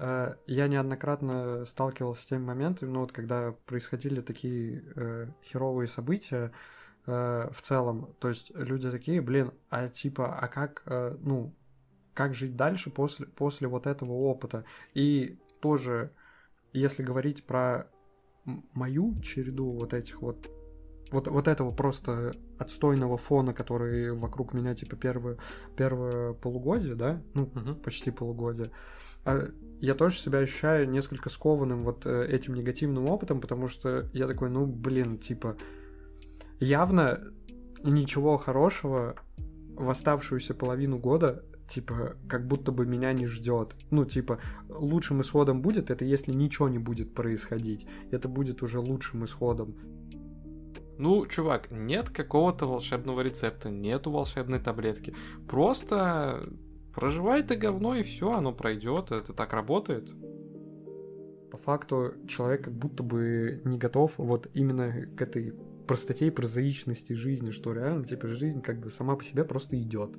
э, я неоднократно сталкивался с теми моментами, ну вот когда происходили такие э, херовые события э, в целом, то есть люди такие, блин, а типа, а как, э, ну, как жить дальше после, после вот этого опыта? И тоже, если говорить про мою череду вот этих вот вот, вот этого просто отстойного фона, который вокруг меня, типа, первое, первое полугодие, да, ну, угу. почти полугодие, а я тоже себя ощущаю несколько скованным вот э, этим негативным опытом, потому что я такой, ну, блин, типа, явно ничего хорошего в оставшуюся половину года типа, как будто бы меня не ждет. Ну, типа, лучшим исходом будет это, если ничего не будет происходить. Это будет уже лучшим исходом. Ну, чувак, нет какого-то волшебного рецепта, нету волшебной таблетки. Просто проживай ты говно и все, оно пройдет. Это так работает. По факту человек как будто бы не готов вот именно к этой простоте и прозаичности жизни, что реально, типа, жизнь как бы сама по себе просто идет.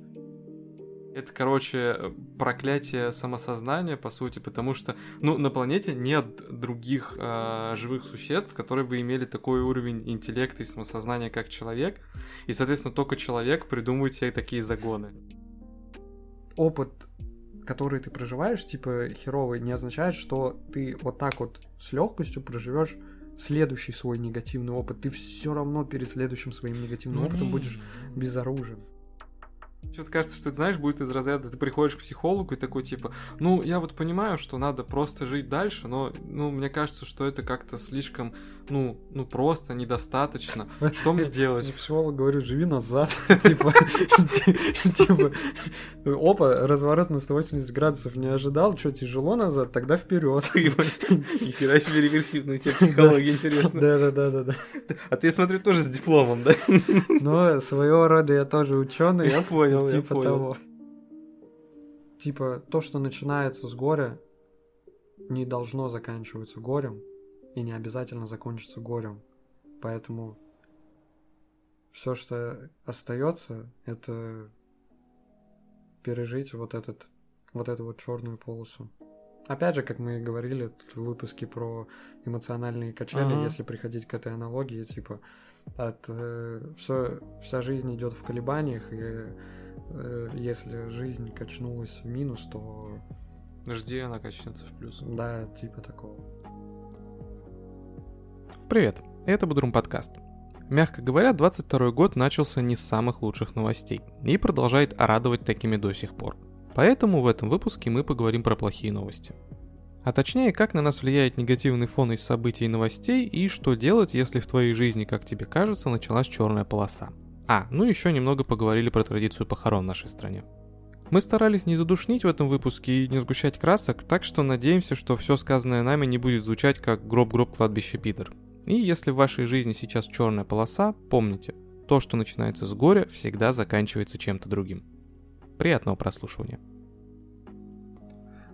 Это, короче, проклятие самосознания, по сути, потому что, ну, на планете нет других э, живых существ, которые бы имели такой уровень интеллекта и самосознания, как человек, и, соответственно, только человек придумывает себе такие загоны. Опыт, который ты проживаешь, типа херовый, не означает, что ты вот так вот с легкостью проживешь следующий свой негативный опыт. Ты все равно перед следующим своим негативным ну, опытом будешь безоружен. Что-то кажется, что ты знаешь, будет из разряда, ты приходишь к психологу и такой типа, ну, я вот понимаю, что надо просто жить дальше, но, ну, мне кажется, что это как-то слишком, ну, ну, просто, недостаточно. Что мне делать? Психолог говорит, живи назад. Типа, типа, опа, разворот на 180 градусов не ожидал, что, тяжело назад, тогда вперед. Нихера себе реверсивная у тебя психология, интересно. Да-да-да-да. А ты, я смотрю, тоже с дипломом, да? Ну, своего рода я тоже ученый. Я понял понял, типа понял. того. Типа, то, что начинается с горя, не должно заканчиваться горем, и не обязательно закончится горем. Поэтому все, что остается, это пережить вот этот, вот эту вот черную полосу. Опять же, как мы и говорили в выпуске про эмоциональные качели, ага. если приходить к этой аналогии, типа, от э, все, вся жизнь идет в колебаниях, и если жизнь качнулась в минус, то... Жди, она качнется в плюс. Да, типа такого. Привет, это Будрум подкаст. Мягко говоря, 22 год начался не с самых лучших новостей и продолжает радовать такими до сих пор. Поэтому в этом выпуске мы поговорим про плохие новости. А точнее, как на нас влияет негативный фон из событий и новостей, и что делать, если в твоей жизни, как тебе кажется, началась черная полоса. А, ну еще немного поговорили про традицию похорон в нашей стране. Мы старались не задушнить в этом выпуске и не сгущать красок, так что надеемся, что все сказанное нами не будет звучать как гроб-гроб кладбище Питер. И если в вашей жизни сейчас черная полоса, помните, то, что начинается с горя, всегда заканчивается чем-то другим. Приятного прослушивания.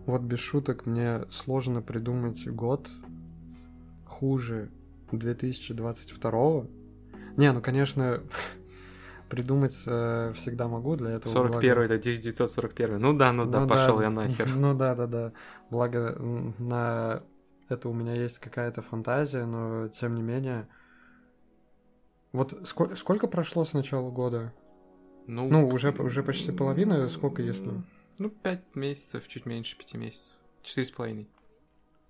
Вот без шуток мне сложно придумать год хуже 2022. Не, ну конечно, придумать э, всегда могу для этого. 41 благо... это 1941. Ну да, ну, ну да, пошел я нахер. Ну да, да, да. Благо на это у меня есть какая-то фантазия, но тем не менее. Вот сколько, сколько прошло с начала года? Ну, ну уже, уже почти половина, сколько если? Ну, пять месяцев, чуть меньше пяти месяцев. Четыре с половиной.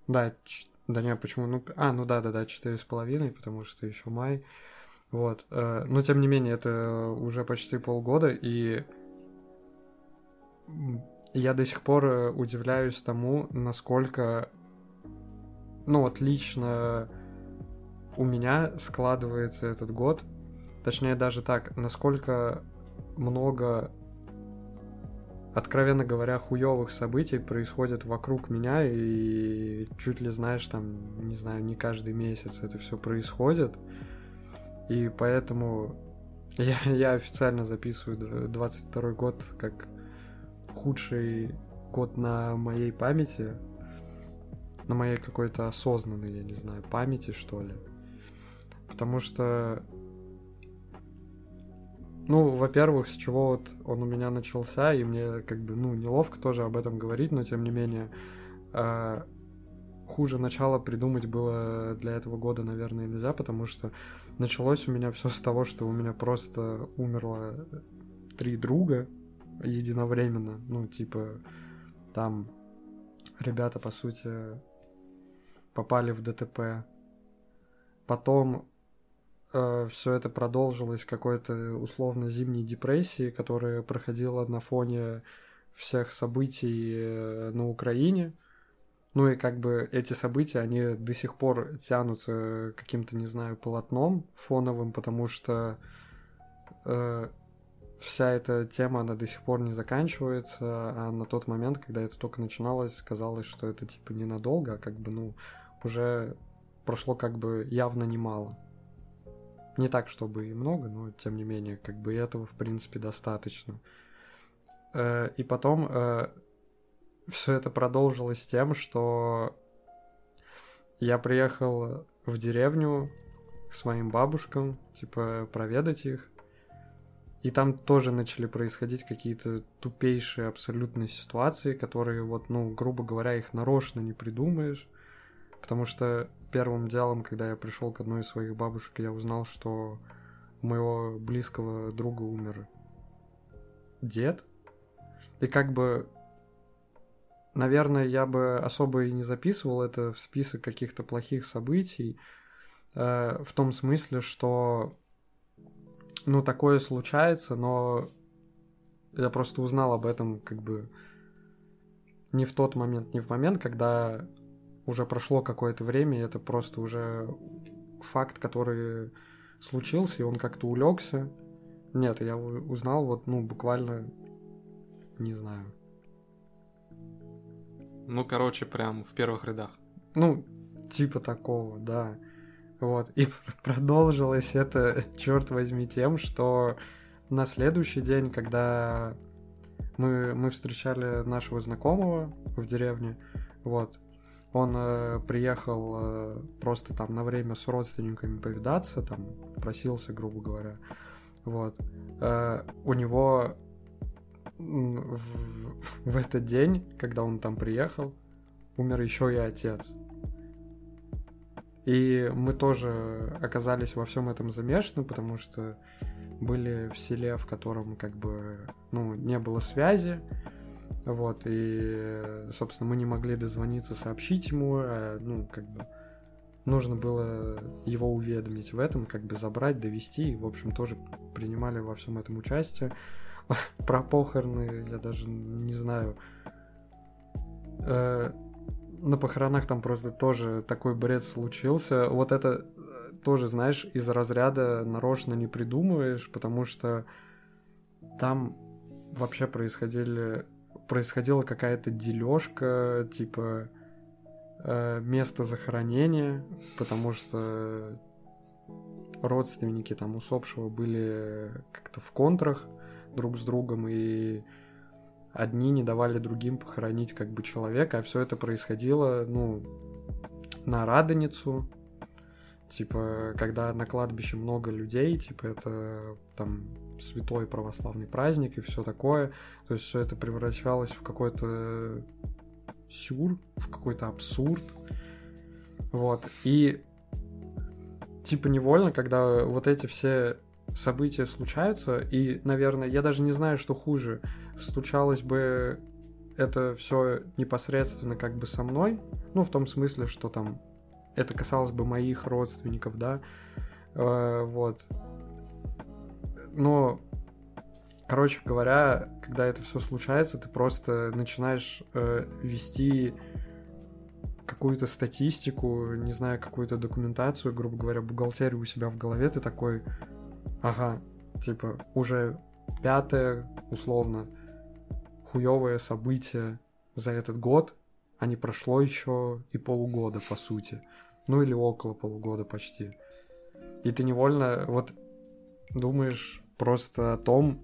Да, ч... да не, почему? Ну, а, ну да, да, да, четыре с половиной, потому что еще май. Вот. Э, но тем не менее, это уже почти полгода, и я до сих пор э, удивляюсь тому, насколько, ну вот лично у меня складывается этот год, точнее даже так, насколько много, откровенно говоря, хуевых событий происходит вокруг меня, и чуть ли, знаешь, там, не знаю, не каждый месяц это все происходит. И поэтому я, я официально записываю 22 год как худший год на моей памяти, на моей какой-то осознанной, я не знаю, памяти, что ли. Потому что, ну, во-первых, с чего вот он у меня начался, и мне как бы, ну, неловко тоже об этом говорить, но тем не менее, э, хуже начала придумать было для этого года, наверное, нельзя, потому что началось у меня все с того, что у меня просто умерло три друга единовременно. Ну, типа, там ребята, по сути, попали в ДТП. Потом э, все это продолжилось какой-то условно зимней депрессии, которая проходила на фоне всех событий э, на Украине. Ну и как бы эти события, они до сих пор тянутся каким-то, не знаю, полотном фоновым, потому что э, вся эта тема, она до сих пор не заканчивается, а на тот момент, когда это только начиналось, казалось, что это типа ненадолго, а как бы, ну, уже прошло как бы явно немало. Не так, чтобы и много, но тем не менее, как бы этого, в принципе, достаточно. Э, и потом э, все это продолжилось тем, что я приехал в деревню к своим бабушкам, типа, проведать их. И там тоже начали происходить какие-то тупейшие абсолютные ситуации, которые вот, ну, грубо говоря, их нарочно не придумаешь. Потому что первым делом, когда я пришел к одной из своих бабушек, я узнал, что у моего близкого друга умер дед. И как бы, наверное, я бы особо и не записывал это в список каких-то плохих событий, э, в том смысле, что, ну, такое случается, но я просто узнал об этом как бы не в тот момент, не в момент, когда уже прошло какое-то время, и это просто уже факт, который случился, и он как-то улегся. Нет, я узнал вот, ну, буквально, не знаю. Ну, короче, прям в первых рядах. Ну, типа такого, да. Вот. И продолжилось это, черт возьми, тем, что на следующий день, когда мы, мы встречали нашего знакомого в деревне, вот, он э, приехал э, просто там на время с родственниками повидаться, там просился, грубо говоря. Вот. Э, у него в, в этот день, когда он там приехал, умер еще и отец. И мы тоже оказались во всем этом замешаны, потому что были в селе, в котором как бы ну, не было связи, вот, и, собственно, мы не могли дозвониться, сообщить ему, а, ну, как бы, нужно было его уведомить в этом, как бы забрать, довести, и, в общем, тоже принимали во всем этом участие. Про похороны я даже не знаю. Э, на похоронах там просто тоже такой бред случился. Вот это э, тоже, знаешь, из разряда нарочно не придумываешь, потому что там вообще происходили происходила какая-то дележка, типа э, место захоронения, потому что родственники там усопшего были как-то в контрах друг с другом, и одни не давали другим похоронить как бы человека, а все это происходило, ну, на Радоницу, типа, когда на кладбище много людей, типа, это там святой православный праздник и все такое. То есть все это превращалось в какой-то сюр, в какой-то абсурд. Вот. И типа невольно, когда вот эти все события случаются, и, наверное, я даже не знаю, что хуже, случалось бы это все непосредственно как бы со мной, ну, в том смысле, что там это касалось бы моих родственников, да, э, вот, но, короче говоря, когда это все случается, ты просто начинаешь э, вести какую-то статистику, не знаю, какую-то документацию, грубо говоря, бухгалтерию у себя в голове, ты такой, ага, типа, уже пятое, условно, хуевое событие за этот год, а не прошло еще и полугода, по сути. Ну или около полугода почти. И ты невольно, вот думаешь просто о том,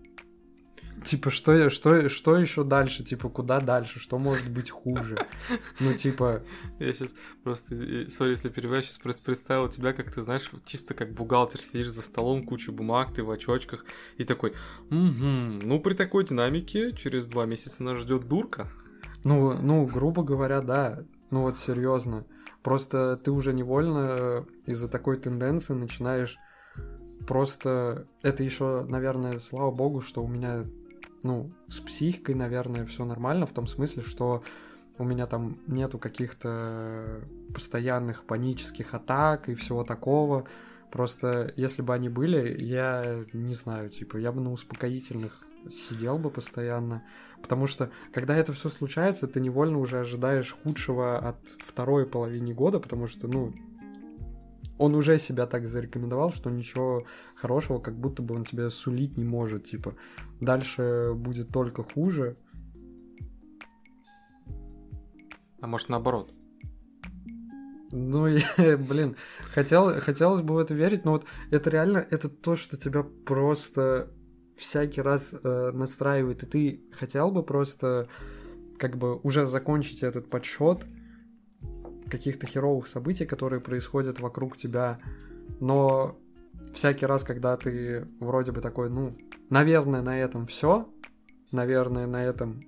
Типа, что, что, что еще дальше? Типа, куда дальше? Что может быть хуже? Ну, типа... Я сейчас просто, сори, если перебиваю, сейчас просто представил тебя, как ты, знаешь, чисто как бухгалтер, сидишь за столом, куча бумаг, ты в очочках, и такой, угу, ну, при такой динамике через два месяца нас ждет дурка. Ну, ну, грубо говоря, да. Ну вот серьезно. Просто ты уже невольно из-за такой тенденции начинаешь просто... Это еще, наверное, слава богу, что у меня, ну, с психикой, наверное, все нормально, в том смысле, что у меня там нету каких-то постоянных панических атак и всего такого. Просто если бы они были, я не знаю, типа, я бы на успокоительных сидел бы постоянно. Потому что, когда это все случается, ты невольно уже ожидаешь худшего от второй половины года, потому что, ну, он уже себя так зарекомендовал, что ничего хорошего, как будто бы он тебе сулить не может. Типа, дальше будет только хуже. А может наоборот? Ну, я, блин, хотел, хотелось бы в это верить, но вот это реально, это то, что тебя просто всякий раз э, настраивает, и ты хотел бы просто как бы уже закончить этот подсчет каких-то херовых событий, которые происходят вокруг тебя, но всякий раз, когда ты вроде бы такой, ну, наверное, на этом все, наверное, на этом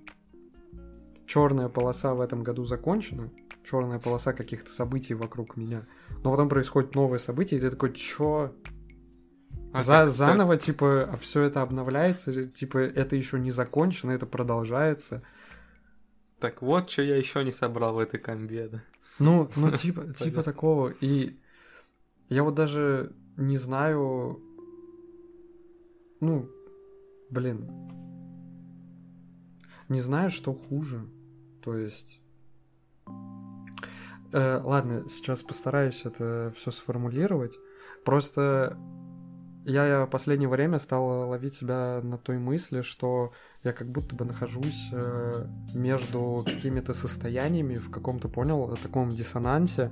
черная полоса в этом году закончена, черная полоса каких-то событий вокруг меня, но потом происходит новое событие, и ты такой, чё? А За, так, заново, так... типа, а все это обновляется, типа, это еще не закончено, это продолжается. Так вот, что я еще не собрал в этой комбе, да? Ну, ну, типа, типа такого. И я вот даже не знаю... Ну, блин. Не знаю, что хуже. То есть... Э, ладно, сейчас постараюсь это все сформулировать. Просто я в последнее время стал ловить себя на той мысли, что я как будто бы нахожусь э, между какими-то состояниями в каком-то, понял, таком диссонансе.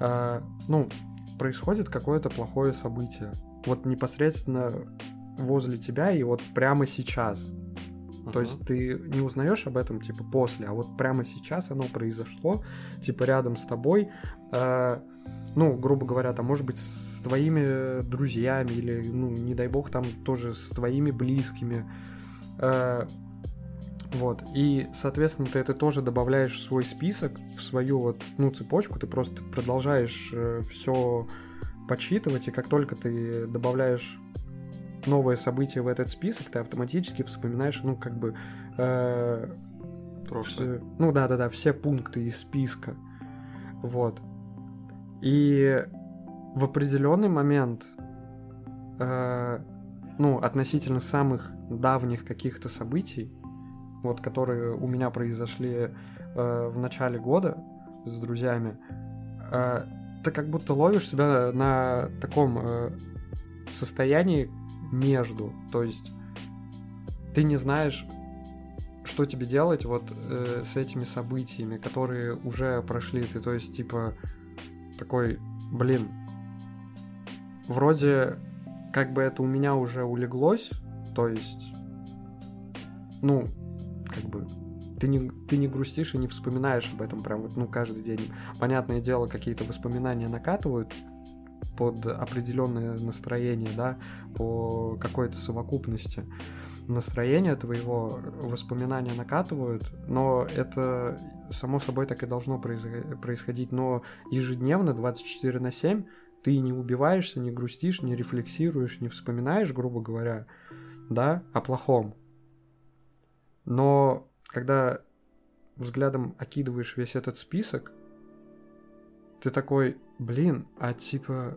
Э, ну, происходит какое-то плохое событие. Вот непосредственно возле тебя и вот прямо сейчас. Uh-huh. То есть ты не узнаешь об этом типа после, а вот прямо сейчас оно произошло, типа рядом с тобой. Э, ну, грубо говоря, там, может быть, с твоими друзьями или, ну, не дай бог, там тоже с твоими близкими. Э, вот. И, соответственно, ты это тоже добавляешь в свой список, в свою вот, ну, цепочку, ты просто продолжаешь э, все подсчитывать, и как только ты добавляешь новое событие в этот список, ты автоматически вспоминаешь, ну, как бы... Э, Все, ну, да-да-да, все пункты из списка. Вот. И в определенный момент, э, ну, относительно самых давних каких-то событий, вот, которые у меня произошли э, в начале года с друзьями, э, ты как будто ловишь себя на таком э, состоянии между, то есть ты не знаешь, что тебе делать вот э, с этими событиями, которые уже прошли, ты, то есть типа такой, блин, вроде как бы это у меня уже улеглось, то есть, ну, как бы ты не, ты не грустишь и не вспоминаешь об этом прям вот, ну, каждый день. Понятное дело, какие-то воспоминания накатывают под определенное настроение, да, по какой-то совокупности настроения твоего, воспоминания накатывают, но это само собой так и должно происходить, но ежедневно, 24 на 7, ты не убиваешься, не грустишь, не рефлексируешь, не вспоминаешь, грубо говоря, да, о плохом. Но когда взглядом окидываешь весь этот список, ты такой, блин, а типа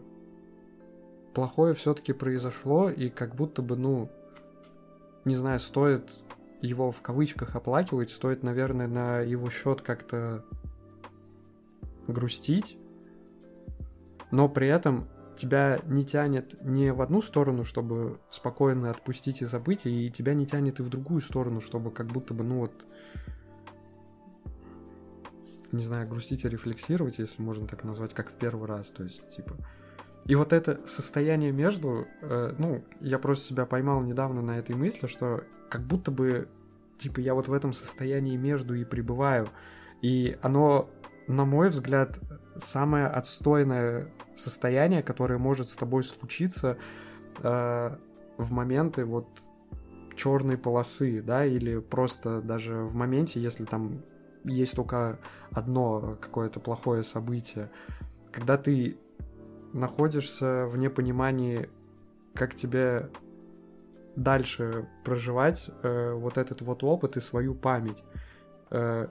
плохое все-таки произошло, и как будто бы, ну, не знаю, стоит его в кавычках оплакивать, стоит, наверное, на его счет как-то грустить, но при этом тебя не тянет не в одну сторону, чтобы спокойно отпустить и забыть, и тебя не тянет и в другую сторону, чтобы как будто бы, ну вот, не знаю, грустить и рефлексировать, если можно так назвать, как в первый раз, то есть, типа, и вот это состояние между, э, ну, я просто себя поймал недавно на этой мысли, что как будто бы, типа, я вот в этом состоянии между и пребываю. И оно, на мой взгляд, самое отстойное состояние, которое может с тобой случиться э, в моменты вот черной полосы, да, или просто даже в моменте, если там есть только одно какое-то плохое событие. Когда ты находишься в непонимании, как тебе дальше проживать э, вот этот вот опыт и свою память. Э,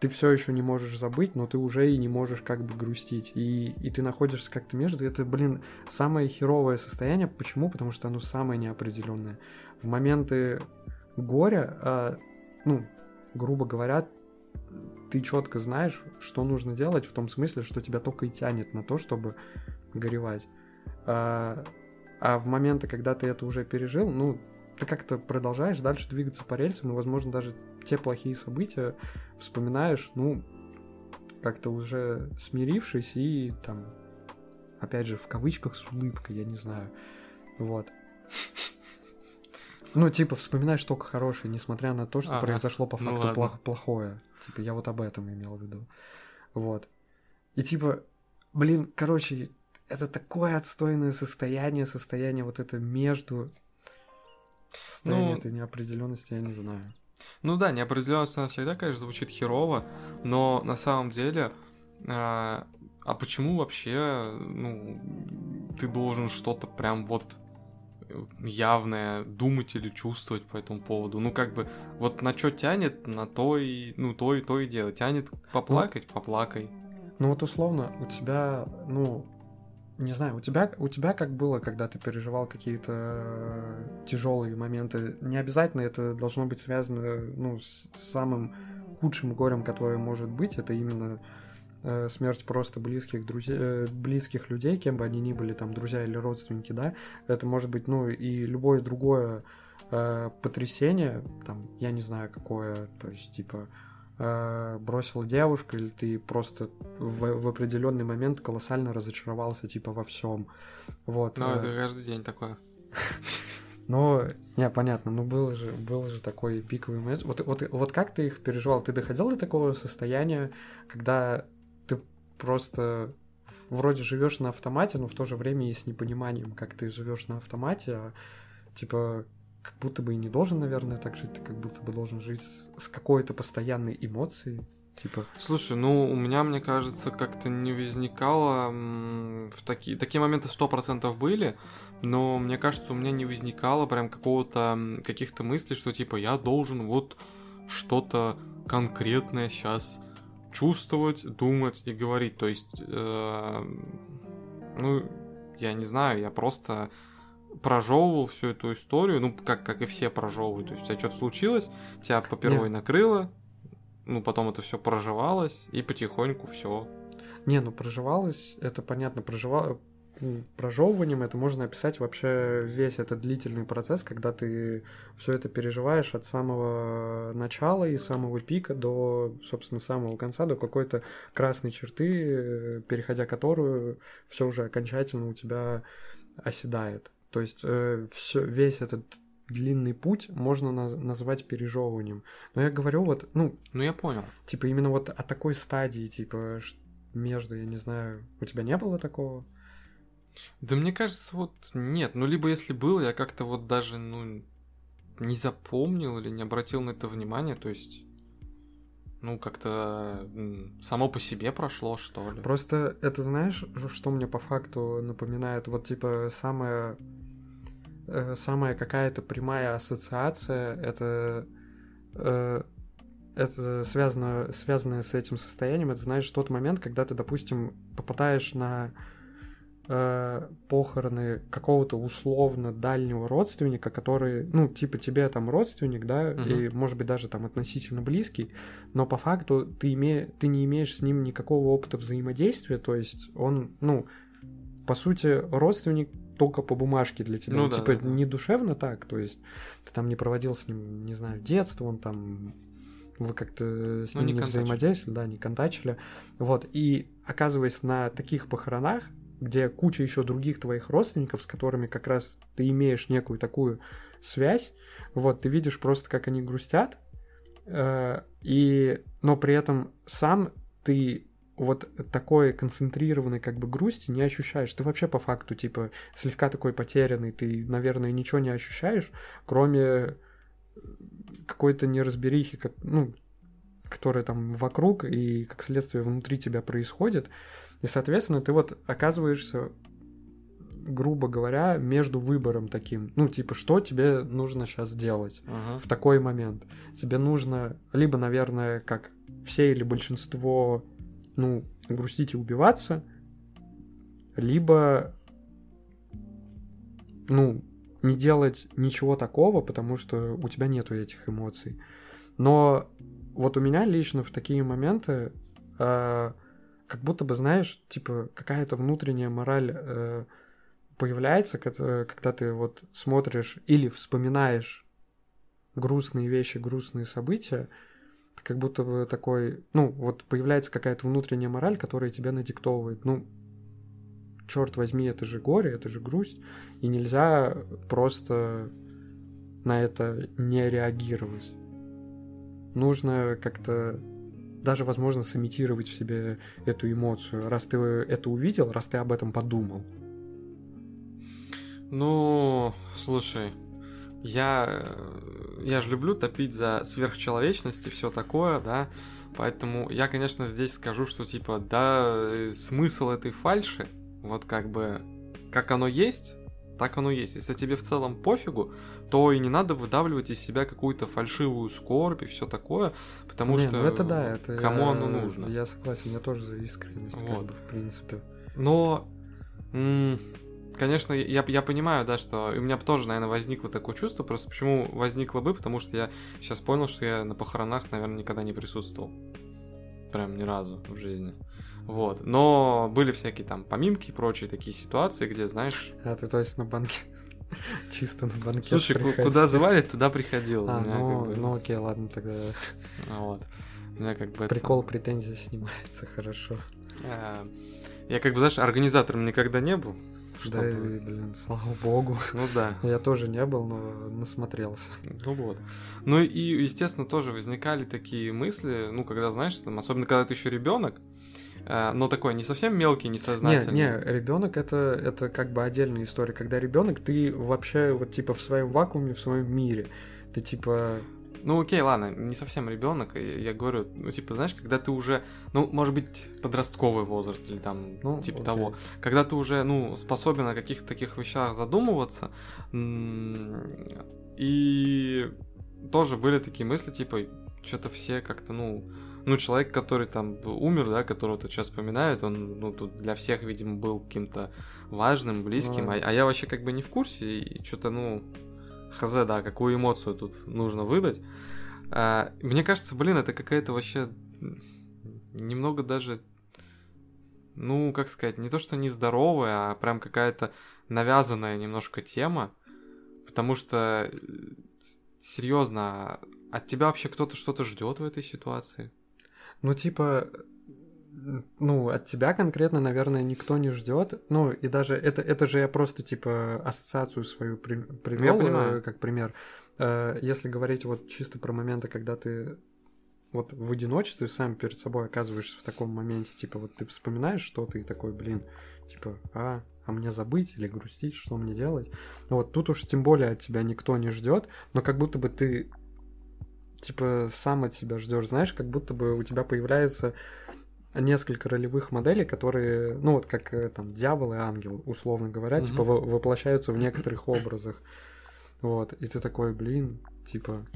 ты все еще не можешь забыть, но ты уже и не можешь как бы грустить. И, и ты находишься как-то между. Это, блин, самое херовое состояние. Почему? Потому что оно самое неопределенное. В моменты горя, э, ну, грубо говоря, ты четко знаешь, что нужно делать, в том смысле, что тебя только и тянет на то, чтобы горевать. А, а в моменты, когда ты это уже пережил, ну, ты как-то продолжаешь дальше двигаться по рельсам, и, возможно, даже те плохие события вспоминаешь, ну, как-то уже смирившись и там, опять же, в кавычках с улыбкой, я не знаю. Вот. Ну, типа, вспоминаешь только хорошее, несмотря на то, что произошло по ну факту ну, плох- плохое. Типа, я вот об этом имел в виду. Вот. И типа, блин, короче, это такое отстойное состояние, состояние вот это между состояние ну, этой неопределенности, я не знаю. Ну да, неопределенность она всегда, конечно, звучит херово, но на самом деле, а, а почему вообще, ну, ты должен что-то прям вот явное думать или чувствовать по этому поводу. Ну, как бы, вот на что тянет, на то и, ну, то и то и дело. Тянет поплакать, ну, поплакай. Ну, вот условно, у тебя, ну, не знаю, у тебя, у тебя как было, когда ты переживал какие-то э, тяжелые моменты? Не обязательно это должно быть связано ну, с самым худшим горем, которое может быть. Это именно э, смерть просто близких, друзей, э, близких людей, кем бы они ни были, там, друзья или родственники, да. Это может быть, ну, и любое другое э, потрясение, там, я не знаю, какое, то есть, типа, э, бросила девушка, или ты просто в, в определенный момент колоссально разочаровался типа во всем. Вот. Ну, э... это каждый день такое. Ну, не, понятно, ну было же, был же такой пиковый момент. Вот, вот, вот как ты их переживал? Ты доходил до такого состояния, когда ты просто вроде живешь на автомате, но в то же время и с непониманием, как ты живешь на автомате, а типа как будто бы и не должен, наверное, так жить, ты как будто бы должен жить с, с какой-то постоянной эмоцией. Типа. Слушай, ну у меня, мне кажется, как-то не возникало в такие такие моменты сто процентов были, но мне кажется, у меня не возникало прям какого-то каких-то мыслей, что типа я должен вот что-то конкретное сейчас чувствовать, думать и говорить. То есть, э, ну я не знаю, я просто прожевывал всю эту историю, ну, как, как и все прожевывают. То есть у тебя что-то случилось, тебя попервой Нет. накрыло, ну, потом это все проживалось, и потихоньку все. Не, ну проживалось, это понятно, проживало, прожевыванием это можно описать вообще весь этот длительный процесс, когда ты все это переживаешь от самого начала и самого пика до, собственно, самого конца, до какой-то красной черты, переходя которую все уже окончательно у тебя оседает. То есть э, все, весь этот длинный путь можно наз- назвать пережевыванием. Но я говорю вот, ну... Ну, я понял. Типа именно вот о такой стадии, типа между, я не знаю, у тебя не было такого? Да мне кажется, вот нет. Ну, либо если было, я как-то вот даже, ну, не запомнил или не обратил на это внимание, то есть ну, как-то само по себе прошло, что ли. Просто это знаешь, что мне по факту напоминает? Вот, типа, самая, э, самая какая-то прямая ассоциация, это, э, это связано, связано с этим состоянием, это, знаешь, тот момент, когда ты, допустим, попадаешь на э, похороны какого-то условно дальнего родственника, который, ну, типа тебе там родственник, да, угу. и может быть даже там относительно близкий, но по факту ты, име... ты не имеешь с ним никакого опыта взаимодействия, то есть он, ну, по сути, родственник только по бумажке для тебя. Ну, типа, да, да. не душевно так, то есть ты там не проводил с ним, не знаю, детство, он там вы как-то с ну, ним ну, не, не взаимодействовали, да, не контачили. Вот, и оказываясь на таких похоронах, где куча еще других твоих родственников, с которыми как раз ты имеешь некую такую связь, вот, ты видишь просто, как они грустят, э, и, но при этом сам ты вот такой концентрированной как бы грусти не ощущаешь. Ты вообще по факту, типа, слегка такой потерянный, ты, наверное, ничего не ощущаешь, кроме какой-то неразберихи, как, ну, которое там вокруг и, как следствие, внутри тебя происходит. И, соответственно, ты вот оказываешься, грубо говоря, между выбором таким. Ну, типа, что тебе нужно сейчас делать Ага. в такой момент? Тебе нужно либо, наверное, как все или большинство, ну, грустить и убиваться, либо, ну, не делать ничего такого, потому что у тебя нету этих эмоций. Но вот у меня лично в такие моменты э, как будто бы, знаешь, типа какая-то внутренняя мораль э, появляется, когда, когда ты вот смотришь или вспоминаешь грустные вещи, грустные события, ты как будто бы такой, ну, вот появляется какая-то внутренняя мораль, которая тебя надиктовывает. Ну, черт возьми, это же горе, это же грусть, и нельзя просто на это не реагировать. Нужно как-то даже, возможно, сымитировать в себе эту эмоцию, раз ты это увидел, раз ты об этом подумал. Ну, слушай, я, э, я же люблю топить за сверхчеловечность и все такое, да, поэтому я, конечно, здесь скажу, что, типа, да, э, смысл этой фальши, вот как бы, как оно есть, так оно есть. Если тебе в целом пофигу, то и не надо выдавливать из себя какую-то фальшивую скорбь и все такое, потому Не, что ну это да, это кому я- оно нужно. Я согласен, я тоже за искренность, как Вот. бы, в принципе. Но, м, конечно, я, я понимаю, да, что у меня тоже, наверное, возникло такое чувство. Просто почему возникло бы? Потому что я сейчас понял, что я на похоронах, наверное, никогда не присутствовал. Прям ни разу в жизни. Вот. Но были всякие там поминки и прочие такие ситуации, где, знаешь... А ты, то есть, на банке... Чисто на банке Слушай, ку- куда звали, туда приходил. А, ну, как бы- ну окей, ладно, тогда а, Вот. У меня как бы... это прикол претензии снимается, хорошо. Э, Я как бы, знаешь, организатором никогда не был. Да, и, блин, слава богу. Ну да. Я тоже не был, но насмотрелся. Ну вот. Ну и, естественно, тоже возникали такие мысли, ну, когда, знаешь, там, особенно когда ты еще ребенок, э, но такой не совсем мелкий, Не, несознательный. не, ребенок это, это как бы отдельная история. Когда ребенок, ты вообще вот типа в своем вакууме, в своем мире. Ты типа. Ну окей, ладно, не совсем ребенок, я, говорю, ну, типа, знаешь, когда ты уже, ну, может быть, подростковый возраст или там, Ну, типа окей. того, когда ты уже, ну, способен о каких-то таких вещах задумываться, и тоже были такие мысли, типа, что-то все как-то, ну, ну, человек, который там умер, да, которого ты сейчас вспоминают, он, ну, тут для всех, видимо, был каким-то важным, близким, Ну. а, а я вообще как бы не в курсе, и что-то, ну, хз, да, какую эмоцию тут нужно выдать. А, мне кажется, блин, это какая-то вообще немного даже, ну, как сказать, не то что нездоровая, а прям какая-то навязанная немножко тема, потому что, серьезно, от тебя вообще кто-то что-то ждет в этой ситуации? Ну, типа. Ну, от тебя конкретно, наверное, никто не ждет. Ну, и даже это, это же я просто, типа, ассоциацию свою при, привел, понимаю. э, как пример. Э, Если говорить вот чисто про моменты, когда ты вот в одиночестве сам перед собой оказываешься в таком моменте, типа, вот ты вспоминаешь что-то и такой, блин, типа, а, а мне забыть или грустить, что мне делать? Вот тут уж тем более от тебя никто не ждет, но как будто бы ты типа сам от себя ждешь, знаешь, как будто бы у тебя появляется несколько ролевых моделей, которые, ну вот как э, там дьявол и ангел, условно говоря, Мгм. типа во- воплощаются в некоторых образах. Вот, и ты такой, блин, типа...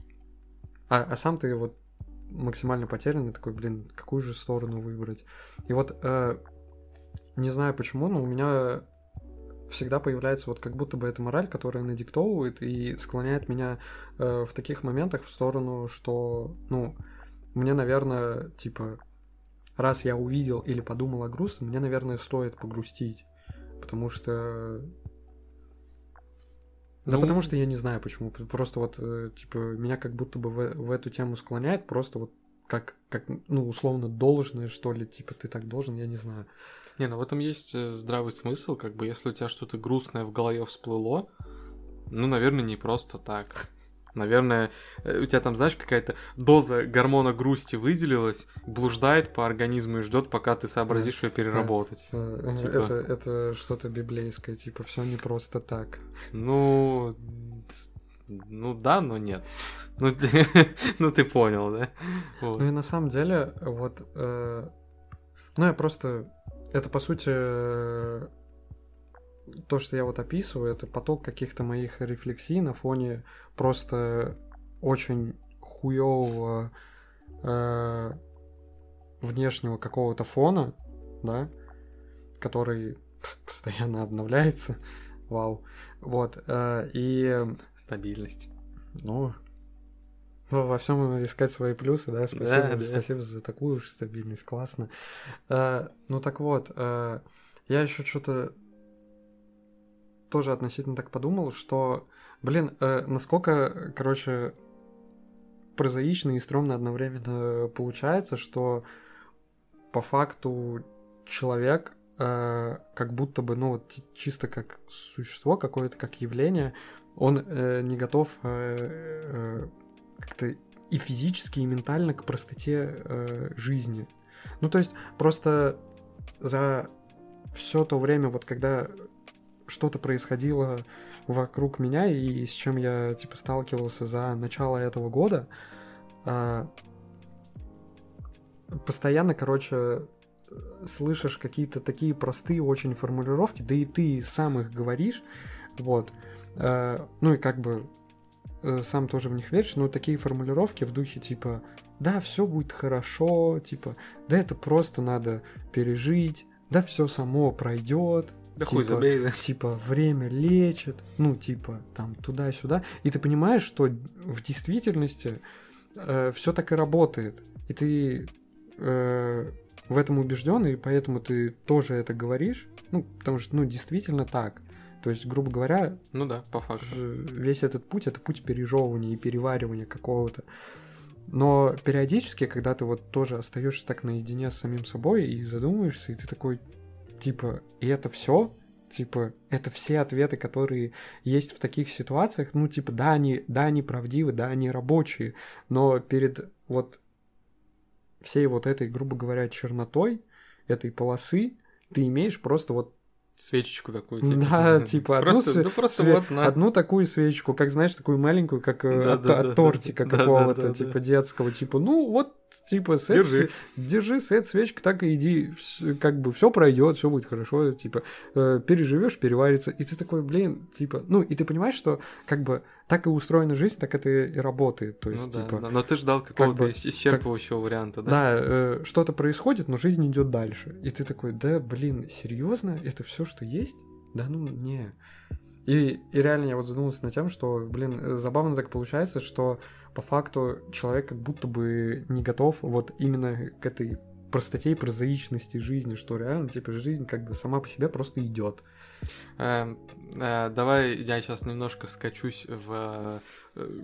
А, а сам ты вот максимально потерянный, такой, блин, какую же сторону выбрать? И вот, э, не знаю почему, но у меня всегда появляется вот как будто бы эта мораль, которая надиктовывает и склоняет меня э, в таких моментах в сторону, что, ну, мне, наверное, типа, раз я увидел или подумал о грустном, мне, наверное, стоит погрустить. Потому что... Да Ну, потому что я не знаю почему. Просто вот, э, типа, меня как будто бы в, в эту тему склоняет, просто вот как, как, ну, условно, должное, что ли, типа, ты так должен, я не знаю. Не, ну в этом есть э, здравый смысл, как бы если у тебя что-то грустное в голове всплыло, ну, наверное, не просто так. Наверное, э, у тебя там, знаешь, какая-то доза гормона грусти выделилась, блуждает по организму и ждет, пока ты сообразишь ее переработать. Э, Типа. Это, это что-то библейское, типа, все не просто так. Ну, ну да, но нет. Ну ты, ну, ты понял, да? Вот. Ну и на самом деле, вот, э, ну я просто, это по сути э, то, что я вот описываю, это поток каких-то моих рефлексий на фоне просто очень хуевого э, внешнего какого-то фона, да, который постоянно обновляется. Вау. Вот. Э, и... Стабильность. Ну, во всем искать свои плюсы, да, спасибо, да, да. спасибо за такую уж стабильность, классно. Э, ну так вот, э, я еще что-то тоже относительно так подумал, что, блин, э, насколько, короче, прозаично и стрёмно одновременно получается, что по факту человек э, как будто бы, ну вот чисто как существо какое-то, как явление, он э, не готов э, э, как-то и физически, и ментально к простоте э, жизни. Ну то есть просто за все то время, вот когда что-то происходило вокруг меня и с чем я типа сталкивался за начало этого года, э, постоянно, короче, слышишь какие-то такие простые очень формулировки, да и ты сам их говоришь, вот, э, ну и как бы э, сам тоже в них веришь, но такие формулировки в духе типа, да, все будет хорошо, типа, да это просто надо пережить, да все само пройдет, да типа, хуй забей, да. Типа, время лечит, ну, типа, там, туда-сюда. И ты понимаешь, что в действительности э, все так и работает. И ты э, в этом убежден, и поэтому ты тоже это говоришь. Ну, потому что, ну, действительно так. То есть, грубо говоря, ну да, по факту. Весь этот путь это путь пережевывания и переваривания какого-то. Но периодически, когда ты вот тоже остаешься так наедине с самим собой и задумываешься, и ты такой, типа, и это все? Типа, это все ответы, которые есть в таких ситуациях. Ну, типа, да, они, да, они правдивы, да, они рабочие, но перед вот всей вот этой, грубо говоря, чернотой этой полосы ты имеешь просто вот свечечку такую. Типа. Да, типа одну, просто, св... ну, просто све... вот на... одну такую свечку, как знаешь, такую маленькую, как э, да, от, да, от тортика да, какого-то, да, типа детского, типа, ну вот, типа, сет, держи, держи сет, свечка, так и иди, как бы все пройдет, все будет хорошо, типа, э, переживешь, переварится, и ты такой, блин, типа, ну, и ты понимаешь, что как бы так и устроена жизнь, так это и работает. То есть, ну, типа, да, но ты ждал какого-то как бы, исчерпывающего как, варианта, да? Да, э, что-то происходит, но жизнь идет дальше. И ты такой, да, блин, серьезно, это все, что есть? Да ну не. И, и реально я вот задумался над тем, что, блин, забавно так получается, что по факту человек как будто бы не готов вот именно к этой простоте и прозаичности жизни, что реально, типа, жизнь как бы сама по себе просто идет. Э, э, давай я сейчас немножко скачусь в э,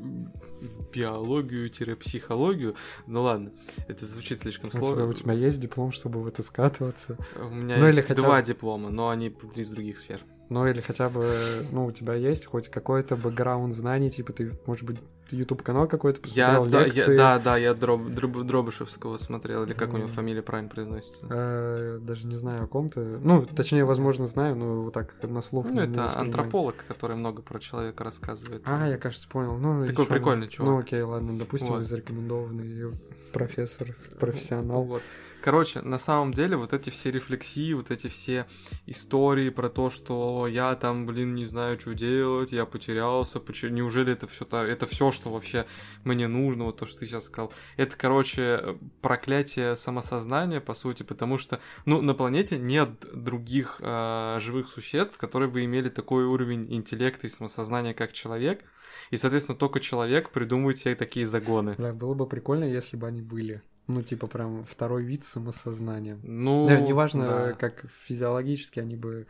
биологию-психологию. Ну ладно, это звучит слишком сложно. У тебя, есть диплом, чтобы в это скатываться? У меня ну, есть два диплома, но они из других сфер. Ну или хотя бы, ну, у тебя есть хоть какой-то бэкграунд знаний, типа ты, может быть, YouTube канал какой-то посмотрел, я, лекции. Да, я, да, да, я Дроб, Дроб, Дробышевского смотрел, или как mm. у него фамилия правильно произносится? Э, даже не знаю о ком-то. Ну, точнее, возможно, знаю, но вот так на слух. Ну, это антрополог, который много про человека рассказывает. А, я, кажется, понял. Ну, Такой прикольный чувак. Ну, окей, ладно, допустим, вот. зарекомендованный профессор, профессионал. Вот. Короче, на самом деле вот эти все рефлексии, вот эти все истории про то, что я там, блин, не знаю, что делать, я потерялся, почему, неужели это все то, это все, что вообще мне нужно, вот то, что ты сейчас сказал. Это, короче, проклятие самосознания, по сути, потому что, ну, на планете нет других э, живых существ, которые бы имели такой уровень интеллекта и самосознания, как человек. И, соответственно, только человек придумывает себе такие загоны. Да, было бы прикольно, если бы они были. Ну, типа, прям второй вид самосознания. Ну, да, неважно, да. как физиологически они бы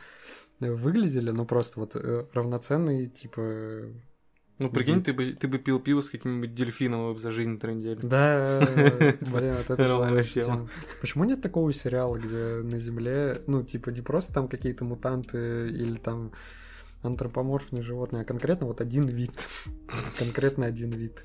э, выглядели, но просто вот э, равноценные, типа... Ну, прикинь, ты бы, ты бы пил пиво с каким-нибудь дельфином за жизнь трындели. Да, блин, вот это была тема. Почему нет такого сериала, где на Земле, ну, типа, не просто там какие-то мутанты или там антропоморфные животные, а конкретно вот один вид. конкретно один вид.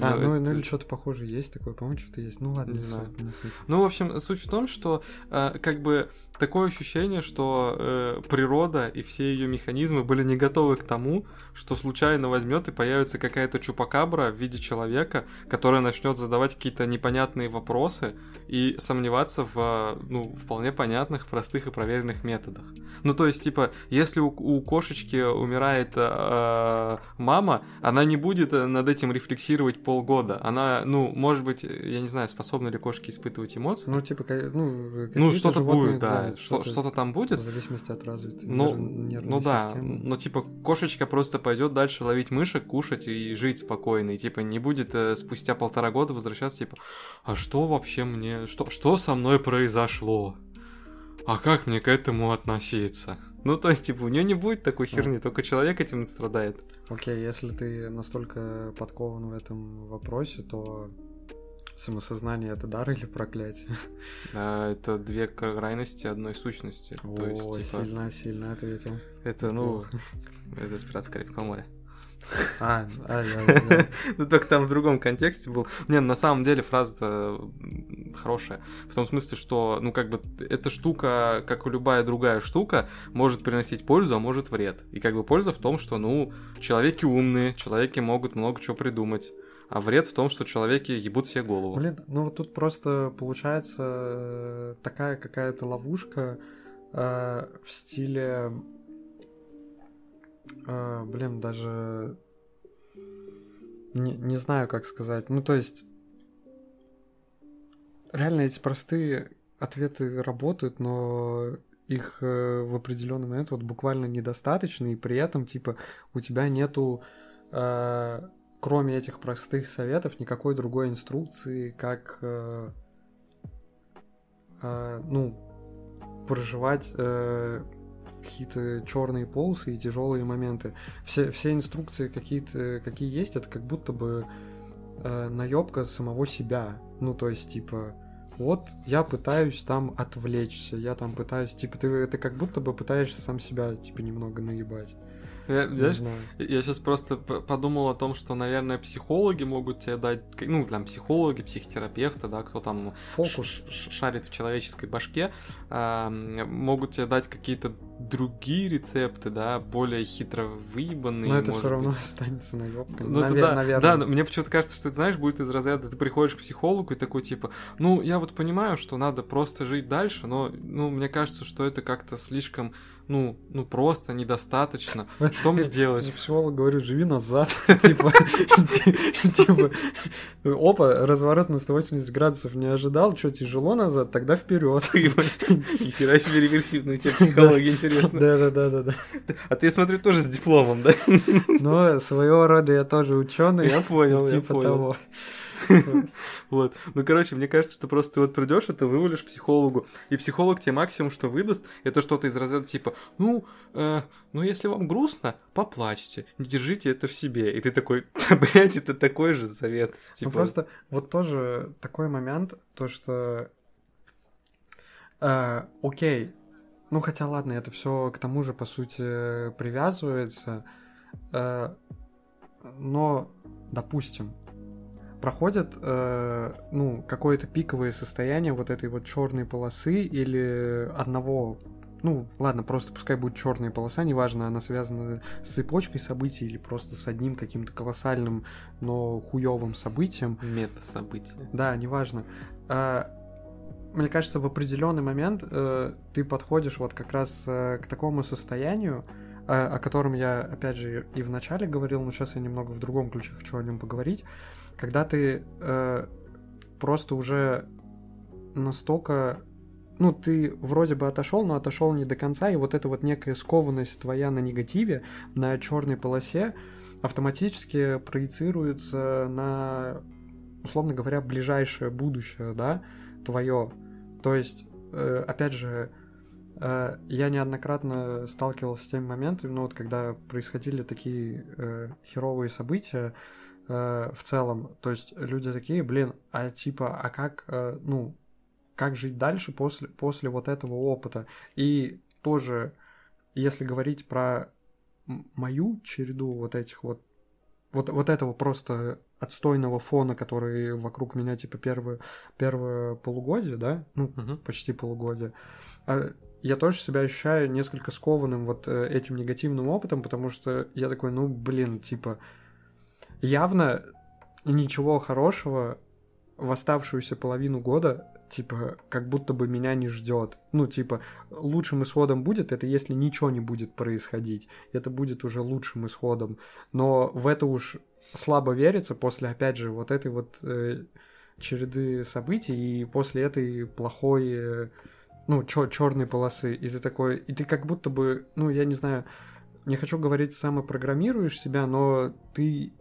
А, ну, ну, это... ну или что-то похожее есть такое, по-моему, что-то есть. Ну ладно, не, знаю. Суть, не суть. Ну, в общем, суть в том, что э, как бы такое ощущение, что э, природа и все ее механизмы были не готовы к тому, что случайно возьмет и появится какая-то чупакабра в виде человека, которая начнет задавать какие-то непонятные вопросы и сомневаться в, ну, вполне понятных, простых и проверенных методах. Ну, то есть, типа, если у, у кошечки умирает э, мама, она не будет над этим рефлексировать полгода. Она, ну, может быть, я не знаю, способны ли кошки испытывать эмоции. Ну, типа, ну, ну что-то будет, да, что-то, что-то там будет. В зависимости от развитой ну, нервной Ну да, системы. но типа кошечка просто пойдет дальше ловить мышек, кушать и жить спокойно, и типа не будет э, спустя полтора года возвращаться, типа, а что вообще мне, что, что со мной произошло? А как мне к этому относиться? Ну, то есть, типа, у нее не будет такой херни, ну. только человек этим страдает. Окей, если ты настолько подкован в этом вопросе, то Самосознание это дар или проклятие? А, это две крайности одной сущности. О, То есть, типа... сильно, сильно ответил. Это, ну, это из «Пиратов Карибского моря». А, а, да, да. Ну, только там в другом контексте был. Не, на самом деле фраза-то хорошая. В том смысле, что, ну, как бы, эта штука, как и любая другая штука, может приносить пользу, а может вред. И как бы польза в том, что, ну, человеки умные, человеки могут много чего придумать а вред в том, что человеки ебут себе голову. Блин, ну вот тут просто получается э, такая какая-то ловушка э, в стиле... Э, блин, даже... Не, не знаю, как сказать. Ну, то есть... Реально эти простые ответы работают, но их э, в определенный момент вот буквально недостаточно, и при этом, типа, у тебя нету э, кроме этих простых советов, никакой другой инструкции, как, э, э, ну, проживать э, какие-то черные полосы и тяжелые моменты. Все, все инструкции какие-то, какие есть, это как будто бы э, наебка самого себя. Ну, то есть, типа, вот я пытаюсь там отвлечься, я там пытаюсь, типа, ты, ты как будто бы пытаешься сам себя, типа, немного наебать. Я, знаешь, я сейчас просто подумал о том, что, наверное, психологи могут тебе дать, ну, там, психологи, психотерапевты, да, кто там Фокус. шарит в человеческой башке, э, могут тебе дать какие-то другие рецепты, да, более хитро выебанные. Но это все равно быть. останется наебкой. Ну, Навер- да, наверное. Да, мне почему-то кажется, что, ты знаешь, будет из разряда, ты приходишь к психологу и такой, типа, ну, я вот понимаю, что надо просто жить дальше, но, ну, мне кажется, что это как-то слишком ну, ну просто недостаточно. Что мне делать? Психолог говорю, живи назад. Типа, типа, опа, разворот на 180 градусов не ожидал, что тяжело назад, тогда вперед. Нихера себе реверсивно, у тебя психология интересно. Да, да, да, да. А ты, я смотрю, тоже с дипломом, да? Ну, своего рода я тоже ученый. Я понял, я типа понял. того. Вот. Ну, короче, мне кажется, что просто ты вот придешь, это вывалишь психологу, и психолог тебе максимум, что выдаст, это что-то из разряда типа, ну, э, ну, если вам грустно, поплачьте, не держите это в себе. И ты такой, блядь, это такой же совет. Ну, типа... Ну, просто вот тоже такой момент, то, что э, окей, ну хотя ладно, это все к тому же, по сути, привязывается. Э, но, допустим, проходят, э, ну, какое-то пиковое состояние вот этой вот черной полосы или одного ну, ладно, просто пускай будет черная полоса, неважно, она связана с цепочкой событий или просто с одним каким-то колоссальным, но хуевым событием. Мета-событие. Да, неважно. А, мне кажется, в определенный момент э, ты подходишь вот как раз э, к такому состоянию, э, о котором я, опять же, и в начале говорил, но сейчас я немного в другом ключе хочу о нем поговорить когда ты э, просто уже настолько ну, ты вроде бы отошел, но отошел не до конца, и вот эта вот некая скованность твоя на негативе, на черной полосе, автоматически проецируется на, условно говоря, ближайшее будущее, да, твое. То есть, э, опять же, э, я неоднократно сталкивался с теми моментами, ну вот когда происходили такие э, херовые события, э, в целом. То есть люди такие, блин, а типа, а как, э, ну, как жить дальше после, после вот этого опыта? И тоже, если говорить про мою череду вот этих вот вот, вот этого просто отстойного фона, который вокруг меня, типа, первое, первое полугодие, да, ну, Мгм. почти полугодие, а, я тоже себя ощущаю несколько скованным вот э, этим негативным опытом, потому что я такой, ну, блин, типа, явно ничего хорошего в оставшуюся половину года, типа, как будто бы меня не ждет. Ну, типа, лучшим исходом будет это, если ничего не будет происходить. Это будет уже лучшим исходом. Но в это уж слабо верится после, опять же, вот этой вот э, череды событий и после этой плохой, э, ну, черной полосы. И ты такой, и ты как будто бы, ну, я не знаю, не хочу говорить, самопрограммируешь себя, но ты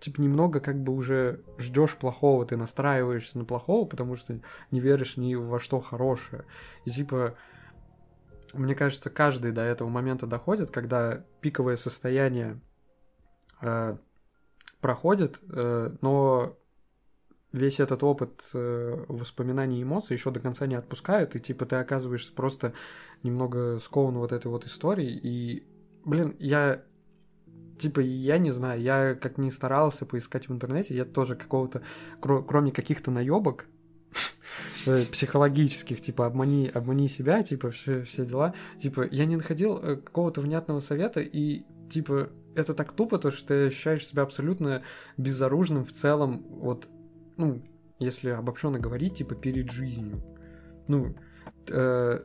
типа немного как бы уже ждешь плохого, ты настраиваешься на плохого, потому что не веришь ни во что хорошее. И типа, мне кажется, каждый до этого момента доходит, когда пиковое состояние э, проходит, э, но весь этот опыт э, воспоминаний и эмоций еще до конца не отпускают, и типа ты оказываешься просто немного скован вот этой вот историей, и, блин, я типа, я не знаю, я как не старался поискать в интернете, я тоже какого-то, кро- кроме каких-то наебок э, психологических, типа, обмани, обмани себя, типа, все, все дела, типа, я не находил э, какого-то внятного совета, и, типа, это так тупо, то, что ты ощущаешь себя абсолютно безоружным в целом, вот, ну, если обобщенно говорить, типа, перед жизнью. Ну, э,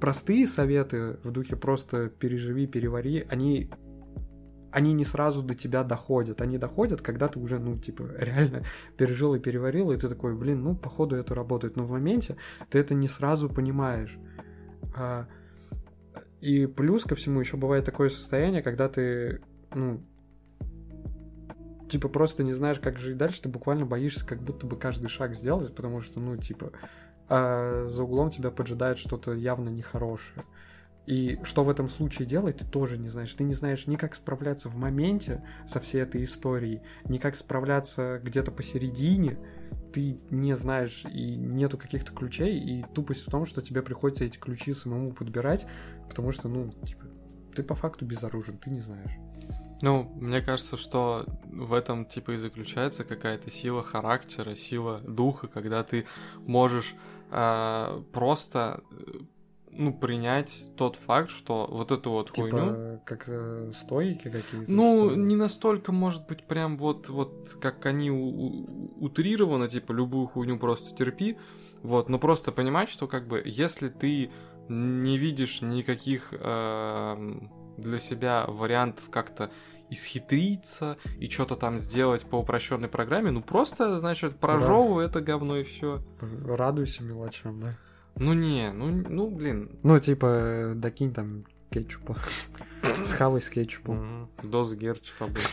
простые советы в духе просто переживи, перевари, они они не сразу до тебя доходят. Они доходят, когда ты уже, ну, типа, реально пережил и переварил, и ты такой, блин, ну, походу это работает. Но в моменте ты это не сразу понимаешь. А, и плюс ко всему еще бывает такое состояние, когда ты, ну, типа, просто не знаешь, как жить дальше, ты буквально боишься как будто бы каждый шаг сделать, потому что, ну, типа, а за углом тебя поджидает что-то явно нехорошее. И что в этом случае делать, ты тоже не знаешь. Ты не знаешь ни как справляться в моменте со всей этой историей, ни как справляться где-то посередине. Ты не знаешь, и нету каких-то ключей, и тупость в том, что тебе приходится эти ключи самому подбирать, потому что, ну, типа, ты по факту безоружен, ты не знаешь. Ну, мне кажется, что в этом типа и заключается какая-то сила характера, сила духа, когда ты можешь э, просто ну, принять тот факт, что вот эту вот типа, хуйню... как э, стойки какие-то? Ну, не настолько, может быть, прям вот, вот как они утрированы, типа, любую хуйню просто терпи, вот, но просто понимать, что как бы, если ты не видишь никаких э, для себя вариантов как-то исхитриться и что-то там сделать по упрощенной программе, ну просто, значит, прожевывай да. это говно и все. Радуйся мелочам, да. Ну не, ну, ну блин. Ну, типа, докинь там кетчупа. Схавай с кетчупом. Доза герчи побольше.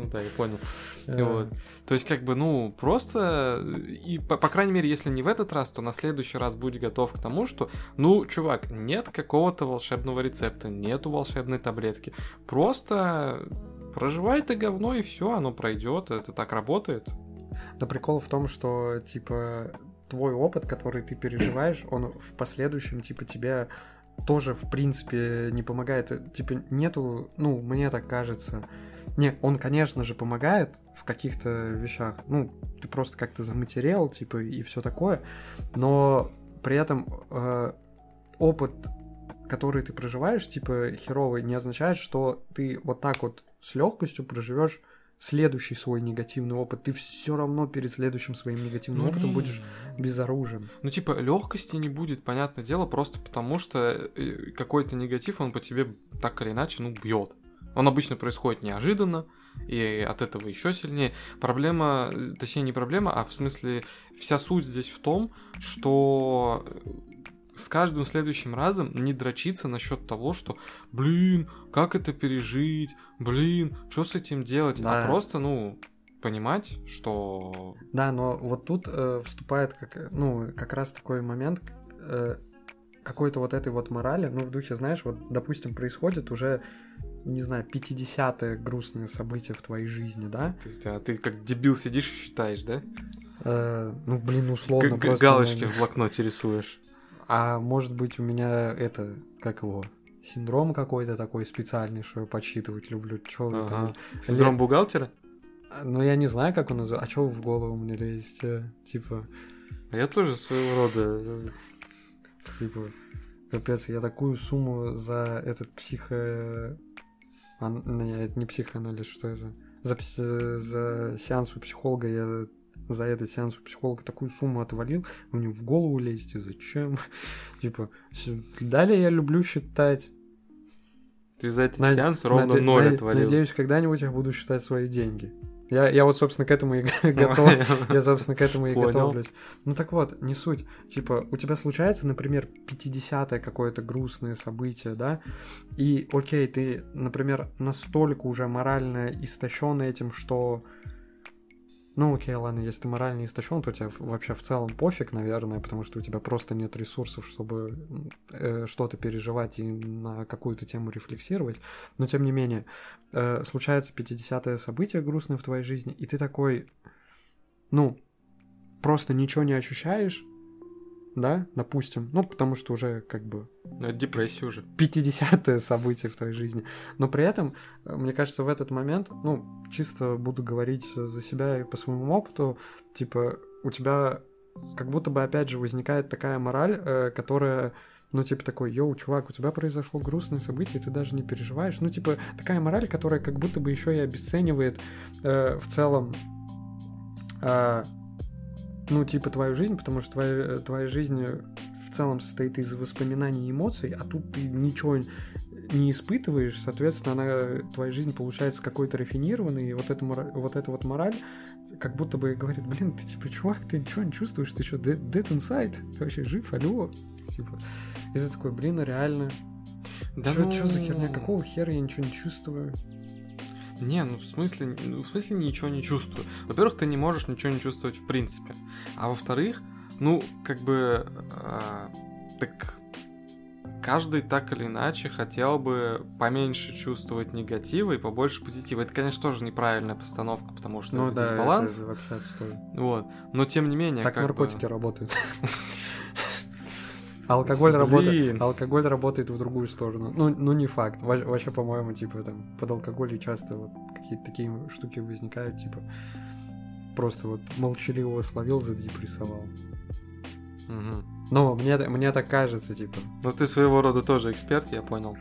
Ну да, я понял. И вот. То есть, как бы, ну, просто, и, по, по крайней мере, если не в этот раз, то на следующий раз будь готов к тому, что, ну, чувак, нет какого-то волшебного рецепта, нету волшебной таблетки. Просто проживай это говно, и все, оно пройдет, это так работает. Да прикол в том, что, типа, твой опыт, который ты переживаешь, он в последующем, типа, тебе тоже, в принципе, не помогает. Типа, нету, ну, мне так кажется. Не, он, конечно же, помогает в каких-то вещах. Ну, ты просто как-то заматерел, типа, и все такое. Но при этом э, опыт, который ты проживаешь, типа, херовый, не означает, что ты вот так вот с легкостью проживешь следующий свой негативный опыт, ты все равно перед следующим своим негативным ну, опытом будешь безоружен. Ну, типа, легкости не будет, понятное дело, просто потому что э, какой-то негатив, он по тебе так или иначе, ну, бьет. Он обычно происходит неожиданно, и от этого еще сильнее. Проблема, точнее не проблема, а в смысле вся суть здесь в том, что с каждым следующим разом не дрочиться насчет того, что, блин, как это пережить, блин, что с этим делать, а да. а просто, ну, понимать, что... Да, но вот тут э, вступает как, ну, как раз такой момент э, какой-то вот этой вот морали, ну, в духе, знаешь, вот, допустим, происходит уже, не знаю, 50-е грустные события в твоей жизни, да? То есть, а ты как дебил сидишь и считаешь, да? Э, ну, блин, условно. Г- галочки в блокноте рисуешь. А может быть у меня это, как его, синдром какой-то такой специальный, что я подсчитывать люблю. Чё вы там? Ага. Синдром бухгалтера? Ну, я не знаю, как он называется. А что в голову мне лезть? э, Типа, А Я тоже своего рода. э, типа, капец, я такую сумму за этот психо... ан- Не, это не психоанализ, что это? За, пс- э, за сеанс у психолога я за этот сеанс у психолога такую сумму отвалил, мне в голову лезть, и зачем? Типа, далее я люблю считать. Ты за этот Над- сеанс ровно наде- ноль наде- отвалил. Надеюсь, когда-нибудь я буду считать свои деньги. Я, я вот, собственно, к этому и готов. Я, собственно, к этому и готовлюсь. Ну так вот, не суть. Типа, у тебя случается, например, 50-е какое-то грустное событие, да? И, окей, ты, например, настолько уже морально истощен этим, что... Ну, окей, ладно, если ты морально истощен, то тебе вообще в целом пофиг, наверное, потому что у тебя просто нет ресурсов, чтобы э, что-то переживать и на какую-то тему рефлексировать. Но, тем не менее, э, случается 50-е событие грустное в твоей жизни, и ты такой, ну, просто ничего не ощущаешь, да, допустим, ну, потому что уже как бы Ну, это депрессия уже. 50-е событие в твоей жизни. Но при этом, э, мне кажется, в этот момент, ну, чисто буду говорить за себя и по своему опыту, типа, у тебя как будто бы, опять же, возникает такая мораль, э, которая ну, типа такой, йоу, чувак, у тебя произошло грустное событие, ты даже не переживаешь. Ну, типа, такая мораль, которая как будто бы еще и обесценивает э, в целом э, ну, типа, твою жизнь, потому что твоя, твоя жизнь в целом состоит из воспоминаний и эмоций, а тут ты ничего не испытываешь, соответственно, она, твоя жизнь получается какой-то рафинированной, и вот, эта вот эта вот мораль как будто бы говорит, блин, ты типа, чувак, ты ничего не чувствуешь, ты что, dead, dead inside? Ты вообще жив, алло? Типа, и ты такой, блин, а реально? Да Чё, ну... чё за херня? Какого хера я ничего не чувствую? Не, ну в смысле, ну, в смысле ничего не чувствую. Во-первых, ты не можешь ничего не чувствовать в принципе. А во-вторых, ну, как бы, а, так каждый так или иначе хотел бы поменьше чувствовать негатива и побольше позитива. Это, конечно, тоже неправильная постановка, потому что Ну это да, дисбаланс. это вообще отстой. Вот. Но тем не менее, Так как бы- наркотики работают. Алкоголь работает, алкоголь работает в другую сторону. Ну, ну не факт. Во- Вообще, по-моему, типа там под алкоголем часто вот какие-то такие штуки возникают, типа просто вот молчаливого словил, задепрессовал. Мгм. Но мне, мне так кажется, типа, Ну ты своего рода тоже эксперт, я понял.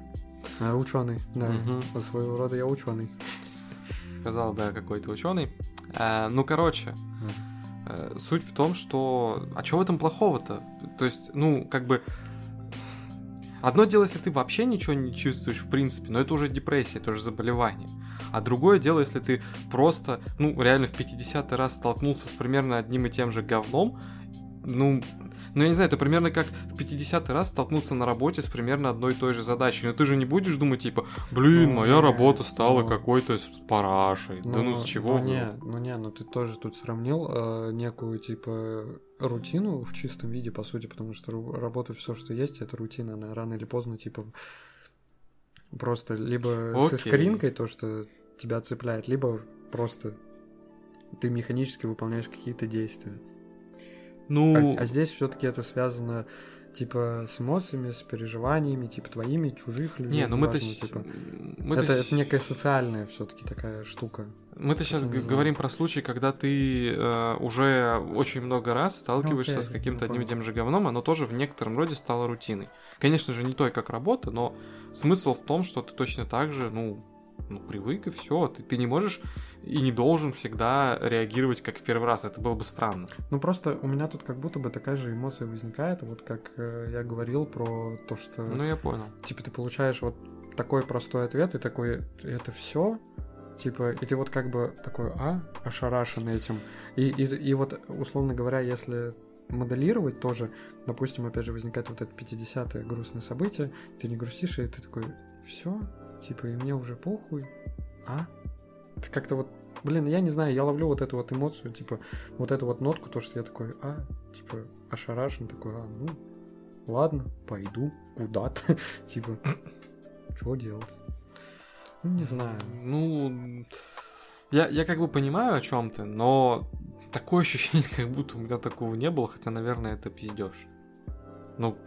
ученый, да. По своего рода я ученый. Сказал бы я какой-то ученый. А, ну, короче, э, суть в том, что... А что в этом плохого-то? То есть, ну, как бы... Одно дело, если ты вообще ничего не чувствуешь в принципе, но это уже депрессия, это уже заболевание. А другое дело, если ты просто, ну, реально в 50 раз столкнулся с примерно одним и тем же говном, ну, ну, я не знаю, это примерно как в 50 раз столкнуться на работе с примерно одной и той же задачей. Но ты же не будешь думать, типа, блин, Ну, моя не, работа стала ну. какой-то с парашей. да ну с чего Ну вы? не, ну не, ну ты тоже тут сравнил э, некую типа рутину в чистом виде, по сути, потому что работа все, что есть, это рутина, она рано или поздно типа просто либо с Окей. искринкой то, что тебя цепляет, либо просто ты механически выполняешь какие-то действия. Ну, А, а здесь все-таки это связано типа с эмоциями, с переживаниями, типа твоими, чужих людей. не, ну мы-то... типа. мы-то это, это некая социальная все-таки такая штука. Мы-то сейчас говорим про случай, когда ты э, уже очень много раз сталкиваешься окей, с каким-то одним и тем же говном, оно тоже в некотором роде стало рутиной. Конечно же, не той, как работа, но смысл в том, что ты точно так же, ну, ну привык и все. Ты, ты не можешь и не должен всегда реагировать как в первый раз. Это было бы странно. Ну просто у меня тут как будто бы такая же эмоция возникает, вот как э, я говорил про то, что Ну, я понял. типа ты получаешь вот такой простой ответ и такой это все, типа и ты вот как бы такой а ошарашен этим и и, и вот условно говоря, если моделировать тоже, допустим, опять же возникает вот это 50-е грустное событие, ты не грустишь и ты такой все, типа и мне уже похуй, а ты как-то вот Блин, я не знаю, я ловлю вот эту вот эмоцию, типа, вот эту вот нотку, то, что я такой, а, типа, ошарашен, такой, а, ну, ладно, пойду куда-то, типа, что делать? Ну, не знаю. Ну, я, я как бы понимаю, о чем ты, но такое ощущение, как будто у меня такого не было, хотя, наверное, это пиздеж. Ну,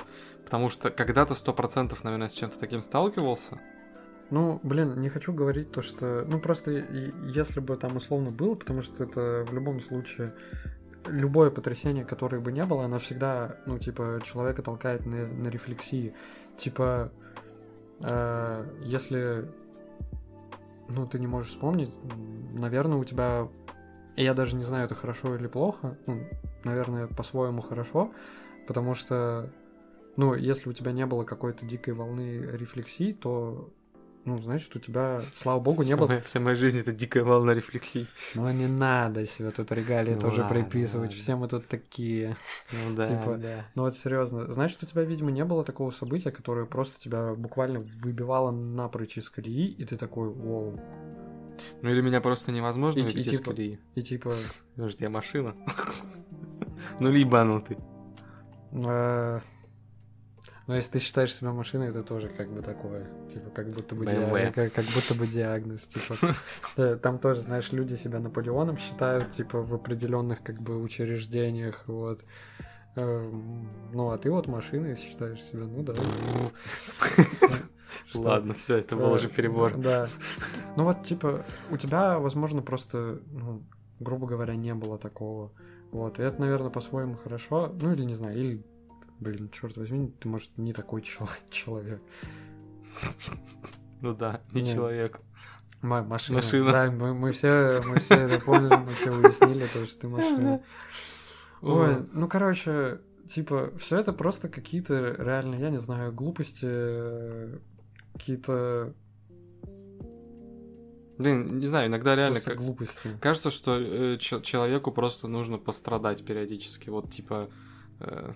потому что когда-то сто процентов, наверное, с чем-то таким сталкивался. Ну, блин, не хочу говорить то, что... Ну, просто если бы там условно было, потому что это в любом случае любое потрясение, которое бы не было, оно всегда, ну, типа, человека толкает на, на рефлексии. Типа, э, если, ну, ты не можешь вспомнить, наверное, у тебя... Я даже не знаю, это хорошо или плохо. Ну, наверное, по-своему хорошо, потому что, ну, если у тебя не было какой-то дикой волны рефлексии, то ну, значит, у тебя, слава богу, не было... Моя, вся моя жизнь — это дикая волна рефлексий. Ну, не надо себе тут регалии ну, тоже ладно, приписывать. Ладно. Все мы тут такие. Ну да, типа, да. Ну вот серьезно. Значит, у тебя, видимо, не было такого события, которое просто тебя буквально выбивало напрочь из колеи, и ты такой, вау. Ну или меня просто невозможно и, выбить и, из типа, колеи. И типа... Может, я машина? Ну, либанутый. А, но если ты считаешь себя машиной, это тоже как бы такое, типа, как будто бы, диагноз, как, как будто бы диагноз, типа. Там тоже, знаешь, люди себя Наполеоном считают, типа, в определенных как бы учреждениях, вот. Эм, ну, а ты вот машиной считаешь себя, ну да. Ну, Ладно, все, это был уже перебор. Да. Ну вот, типа, у тебя, возможно, просто, ну, грубо говоря, не было такого. Вот, и это, наверное, по-своему хорошо. Ну, или не знаю, или Блин, черт возьми, ты, может, не такой человек. Ну да, не, человек. машина. машина. Да, мы, мы все, мы все это поняли, мы все уяснили, то, что ты машина. Ой, ну, короче, типа, все это просто какие-то реально, я не знаю, глупости, какие-то Блин, не знаю, иногда реально как... глупости. Кажется, что э, человеку просто нужно пострадать периодически. Вот типа. Э,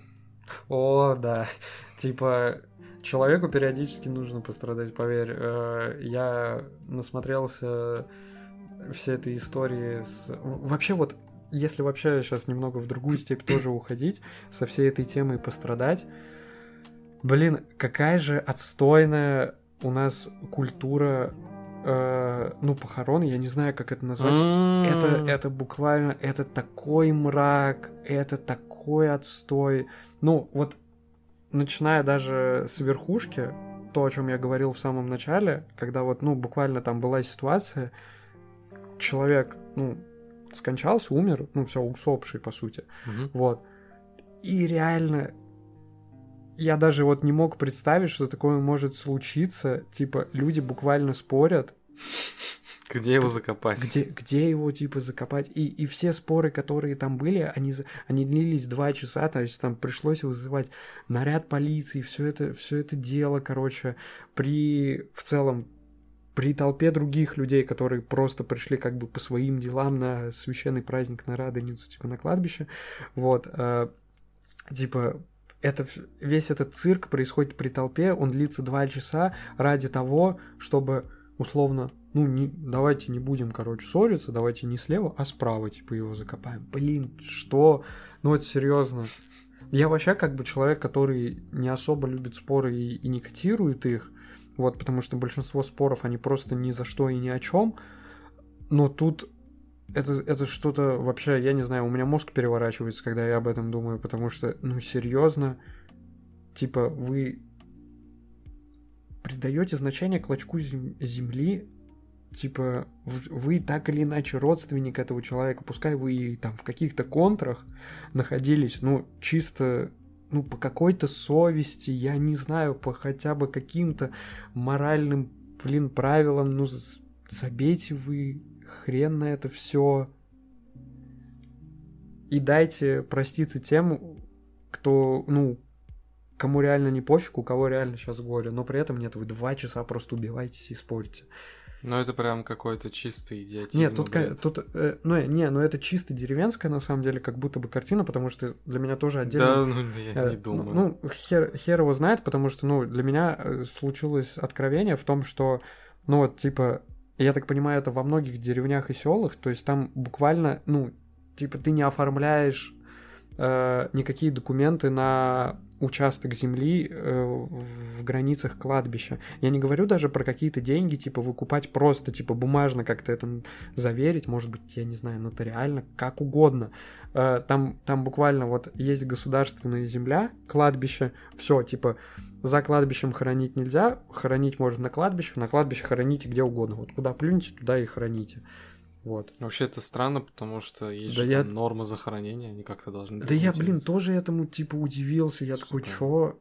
о, да. Типа, человеку периодически нужно пострадать, поверь. Э, я насмотрелся все этой истории с... Вообще вот, если вообще сейчас немного в другую степь тоже уходить, со всей этой темой пострадать, блин, какая же отстойная у нас культура э, ну, похорон, я не знаю, как это назвать. Это, это буквально, это такой мрак, это такой отстой. Ну, вот начиная даже с верхушки, то, о чем я говорил в самом начале, когда вот, ну, буквально там была ситуация, человек, ну, скончался, умер, ну, все, усопший, по сути. Вот. И реально я даже вот не мог представить, что такое может случиться. Типа, люди буквально спорят. Где его закопать? Где, где его, типа, закопать? И, и все споры, которые там были, они, они длились два часа, то есть там пришлось вызывать наряд полиции, все это, все это дело, короче, при, в целом, при толпе других людей, которые просто пришли как бы по своим делам на священный праздник на Радоницу, типа, на кладбище, вот, э, типа, это, весь этот цирк происходит при толпе, он длится два часа ради того, чтобы условно, ну, не, давайте не будем, короче, ссориться, давайте не слева, а справа, типа, его закопаем. Блин, что? Ну, это серьезно. Я вообще как бы человек, который не особо любит споры и, и не котирует их, вот, потому что большинство споров, они просто ни за что и ни о чем, но тут это, это что-то вообще, я не знаю, у меня мозг переворачивается, когда я об этом думаю, потому что, ну, серьезно, типа, вы придаете значение клочку земли, типа, вы так или иначе родственник этого человека, пускай вы там в каких-то контрах находились, ну, чисто ну, по какой-то совести, я не знаю, по хотя бы каким-то моральным, блин, правилам, ну, забейте вы хрен на это все. И дайте проститься тем, кто, ну, кому реально не пофиг, у кого реально сейчас горе, но при этом нет, вы два часа просто убиваетесь и спорите. Ну, это прям какой-то чистый идиотизм. Нет, тут, тут э, ну, не, ну это чисто деревенская, на самом деле, как будто бы картина, потому что для меня тоже отдельно... Да, ну, я э, не думаю. Ну, хер, хер его знает, потому что, ну, для меня э, случилось откровение в том, что, ну, вот, типа, я так понимаю, это во многих деревнях и селах, то есть там буквально, ну, типа, ты не оформляешь э, никакие документы на участок земли э, в границах кладбища. Я не говорю даже про какие-то деньги, типа выкупать просто, типа бумажно как-то это заверить, может быть, я не знаю, нотариально, как угодно. Э, там, там буквально вот есть государственная земля, кладбище, все, типа за кладбищем хоронить нельзя, хоронить можно на кладбищах, на кладбище хороните где угодно. Вот куда плюнете, туда и хороните. Вот. Вообще это странно, потому что есть да же я... нормы захоронения, они как-то должны... Да я, блин, тоже этому типа удивился. Я Супер. такой, чё?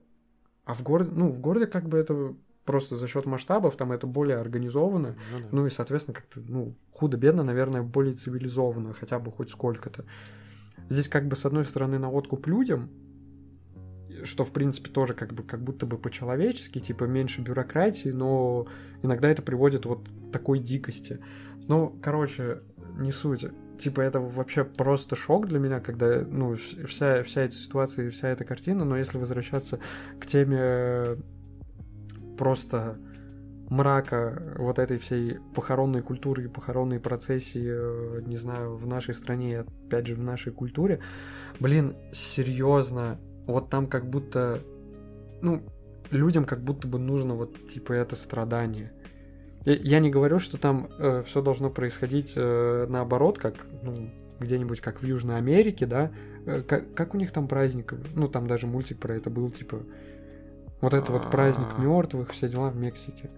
А в городе, ну, в городе как бы это просто за счет масштабов, там это более организовано. Ну, да. ну и, соответственно, как-то, ну, худо-бедно, наверное, более цивилизованно, хотя бы хоть сколько-то. Здесь как бы с одной стороны на откуп людям, что, в принципе, тоже как бы как будто бы по-человечески, типа меньше бюрократии, но иногда это приводит вот к такой дикости. Ну, короче, не суть. Типа, это вообще просто шок для меня, когда, ну, вся, вся эта ситуация и вся эта картина, но если возвращаться к теме просто мрака вот этой всей похоронной культуры и похоронной процессии, э, не знаю, в нашей стране, опять же, в нашей культуре, блин, серьезно, вот там как будто, ну, людям как будто бы нужно вот, типа, это страдание. Я, не говорю, что там э, все должно происходить э, наоборот, как ну, где-нибудь как в Южной Америке, да. Э, как, как у них там праздник? Ну, там даже мультик про это был, типа. Вот это вот праздник а. мертвых, все дела в Мексике.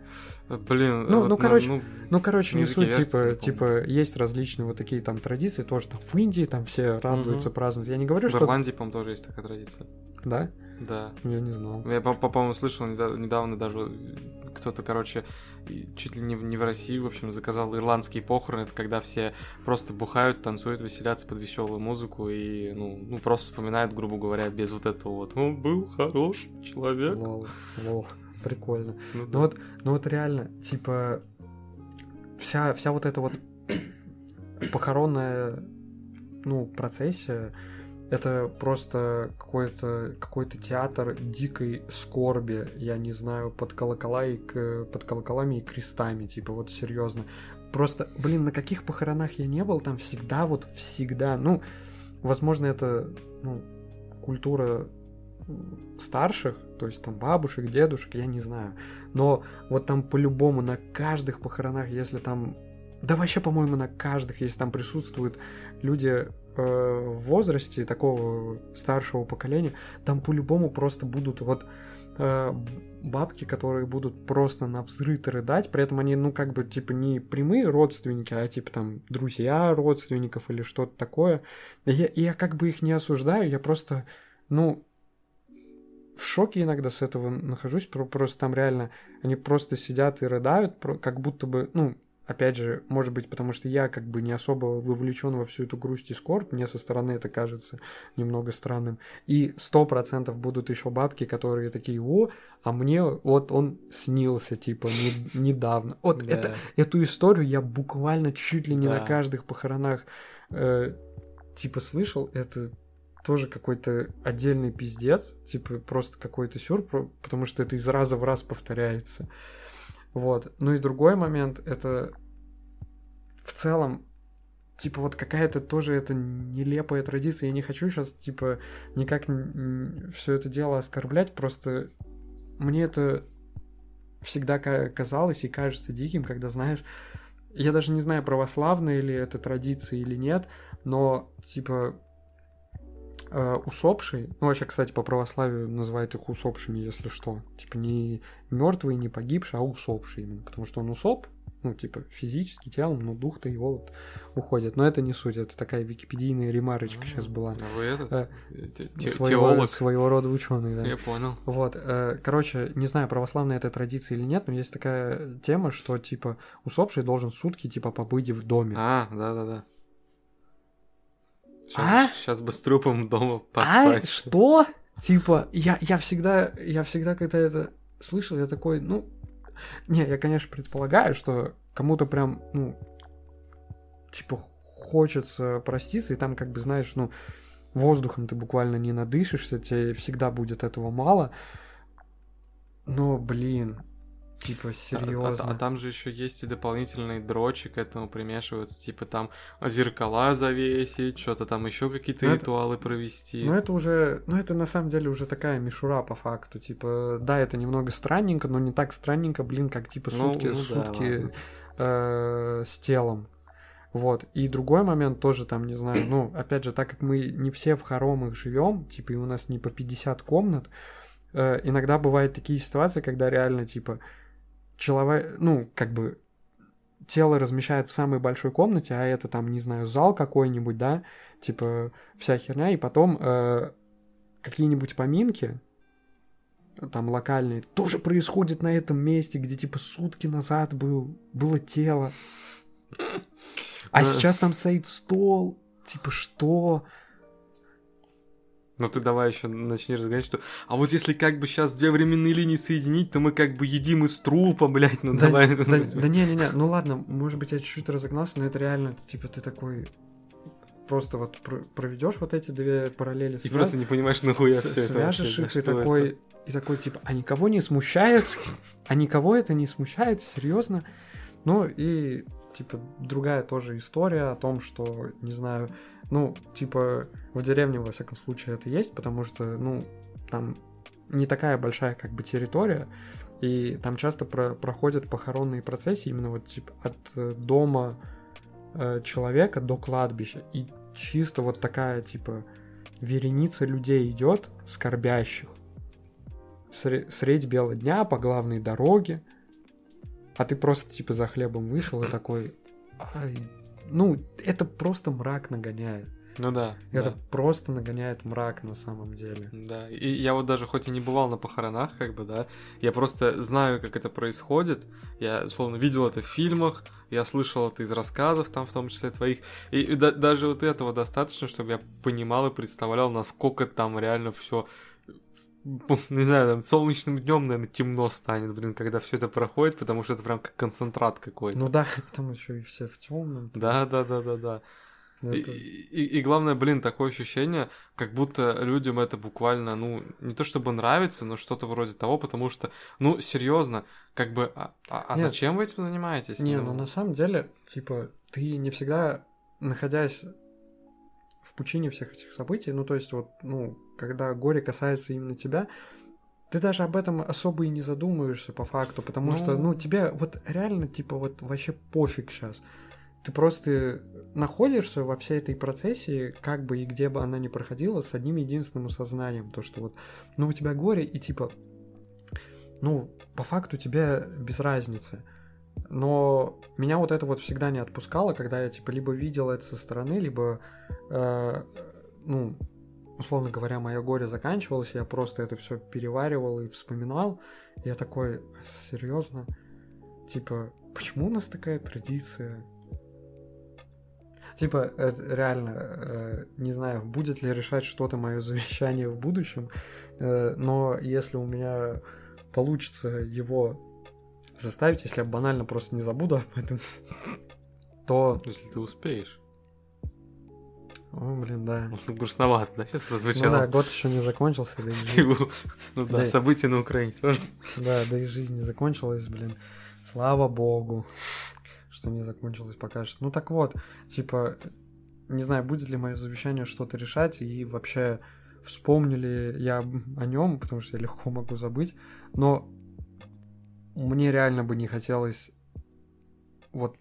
Э, блин, ну, вот, ну, короче, ну, ну, короче, не суть, типа, типа, есть различные вот такие там традиции, тоже там в Индии там все радуются, угу. празднуют. Я не говорю, в что... В Ирландии, по-моему, тоже есть такая традиция. Да? Да. Я не знал. Я, по-моему, слышал недавно даже кто-то, короче, чуть ли не в, не в России, в общем, заказал ирландские похороны. Это когда все просто бухают, танцуют, веселятся под веселую музыку и, ну, ну просто вспоминают, грубо говоря, без вот этого вот. Он был хороший человек. Лол, лол, прикольно. Ну, ну да. вот, ну вот реально, типа, вся, вся вот эта вот похоронная, ну, процессия, это просто какой-то какой театр дикой скорби, я не знаю, под колокола и под колоколами и крестами, типа вот серьезно. Просто, блин, на каких похоронах я не был, там всегда вот всегда, ну, возможно, это ну, культура старших, то есть там бабушек, дедушек, я не знаю. Но вот там по-любому на каждых похоронах, если там... Да вообще, по-моему, на каждых, если там присутствуют люди Э, в возрасте такого старшего поколения, там по-любому просто будут вот э, бабки, которые будут просто на взрыв рыдать, при этом они, ну, как бы, типа, не прямые родственники, а, типа, там, друзья родственников или что-то такое. Я, я как бы их не осуждаю, я просто, ну, в шоке иногда с этого нахожусь, просто там реально, они просто сидят и рыдают, как будто бы, ну, Опять же, может быть, потому что я как бы не особо вовлечен во всю эту грусть и скорбь, мне со стороны это кажется немного странным. И сто процентов будут еще бабки, которые такие, о, а мне вот он снился, типа, не, недавно. Вот да. это, эту историю я буквально чуть ли не да. на каждых похоронах э, типа слышал, это тоже какой-то отдельный пиздец, типа просто какой-то сюр, потому что это из раза в раз повторяется. Вот. Ну и другой момент, это в целом, типа, вот какая-то тоже это нелепая традиция. Я не хочу сейчас, типа, никак все это дело оскорблять, просто мне это всегда казалось и кажется диким, когда, знаешь, я даже не знаю, православная ли это традиция или нет, но, типа, э, усопший, ну вообще, кстати, по православию называют их усопшими, если что, типа не мертвые, не погибшие, а усопшие именно, потому что он усоп, ну, типа, физически телом, но дух-то его вот уходит. Но это не суть, это такая википедийная ремарочка а, сейчас была. А вы этот? Э, своего, теолог? Своего рода ученый, да. Я понял. Вот, э, короче, не знаю, православная это традиция или нет, но есть такая тема, что, типа, усопший должен сутки, типа, побыть в доме. А, да-да-да. Сейчас, а? сейчас бы с трупом дома поспать. А? Что? Типа, я, я всегда, я всегда, когда это слышал, я такой, ну, не, я, конечно, предполагаю, что кому-то прям, ну, типа, хочется проститься, и там, как бы, знаешь, ну, воздухом ты буквально не надышишься, тебе всегда будет этого мало. Но, блин, Типа, А- серьезно. А, а там же еще есть и дополнительные дрочи к этому примешиваются, типа там зеркала завесить, что-то там еще какие-то Ну, это- ритуалы провести. Ну, это уже, ну, это на самом деле уже такая мишура по факту. Типа, да, это немного странненько, но не так странненько, блин, как типа Ну, сутки, ну да, сутки ладно. э, с телом. Вот. И другой момент тоже там, не знаю, ну, опять же, так как мы не все в хоромах живем, типа, и у нас не по 50 комнат, э, иногда бывают такие ситуации, когда реально, типа, человек, ну, как бы, тело размещают в самой большой комнате, а это там, не знаю, зал какой-нибудь, да, типа, вся херня, и потом э, какие-нибудь поминки, там локальные, тоже происходят на этом месте, где типа сутки назад был, было тело. А сейчас там стоит стол. Типа что? Ну ты давай еще начни разгонять, что... А вот если как бы сейчас две временные линии соединить, то мы как бы едим из трупа, блядь, ну Да, давай. да, да не-не-не, ну ладно, может быть я чуть-чуть разогнался, но это реально, типа ты такой просто вот проведешь вот эти две параллели, И связ- просто не понимаешь, нахуя с- все это свяжешь их да, и такой, это? и такой типа, а никого не смущает? А никого это не смущает? Серьезно? Ну и типа другая тоже история о том, что, не знаю, ну, типа в деревне, во всяком случае, это есть, потому что, ну, там не такая большая как бы территория, и там часто про- проходят похоронные процессии именно вот типа от э, дома э, человека до кладбища. И чисто вот такая типа вереница людей идет, скорбящих. Сре- средь бела дня по главной дороге. А ты просто типа за хлебом вышел и такой... «Ай». Ну, это просто мрак нагоняет. Ну да, Это да. просто нагоняет мрак на самом деле. Да, и я вот даже хоть и не бывал на похоронах, как бы, да, я просто знаю, как это происходит. Я, условно, видел это в фильмах, я слышал это из рассказов, там, в том числе твоих. И, и да- даже вот этого достаточно, чтобы я понимал и представлял, насколько там реально все не знаю, там солнечным днем, наверное, темно станет, блин, когда все это проходит, потому что это прям как концентрат какой-то. Ну да, там еще и все в темном. Да, да, да, да, да. И, Это- и- и главное, блин, такое ощущение, как будто людям это буквально, ну, не то чтобы нравится, но что-то вроде того, потому что, ну, серьезно, как бы, а, а- а Нет. зачем вы этим занимаетесь? Не, ну на самом деле, типа, ты не всегда, находясь в пучине всех этих событий, ну то есть вот, ну, когда горе касается именно тебя, ты даже об этом особо и не задумываешься по факту, потому Ну. что, ну, тебе вот реально, типа, вот вообще пофиг сейчас. Ты просто находишься во всей этой процессии, как бы и где бы она ни проходила, с одним единственным осознанием, то, что вот, ну, у тебя горе, и типа, ну, по факту тебе без разницы. Но меня вот это вот всегда не отпускало, когда я, типа, либо видел это со стороны, либо, э, ну, условно говоря, мое горе заканчивалось, я просто это все переваривал и вспоминал. Я такой, серьезно? Типа, почему у нас такая традиция? Типа, это реально, э, не знаю, будет ли решать что-то мое завещание в будущем, э, но если у меня получится его заставить, если я банально просто не забуду об этом, то... Если ты успеешь. О, блин, да. Грустновато, да, сейчас Ну прозвучало? да, год еще не закончился, да и, Ну да, Да. события на Украине тоже. да, да и жизнь не закончилась, блин. Слава богу, что не закончилась пока что. Ну так вот, типа, не знаю, будет ли мое завещание что-то решать, и вообще вспомню ли я о нем, потому что я легко могу забыть, но мне реально бы не хотелось вот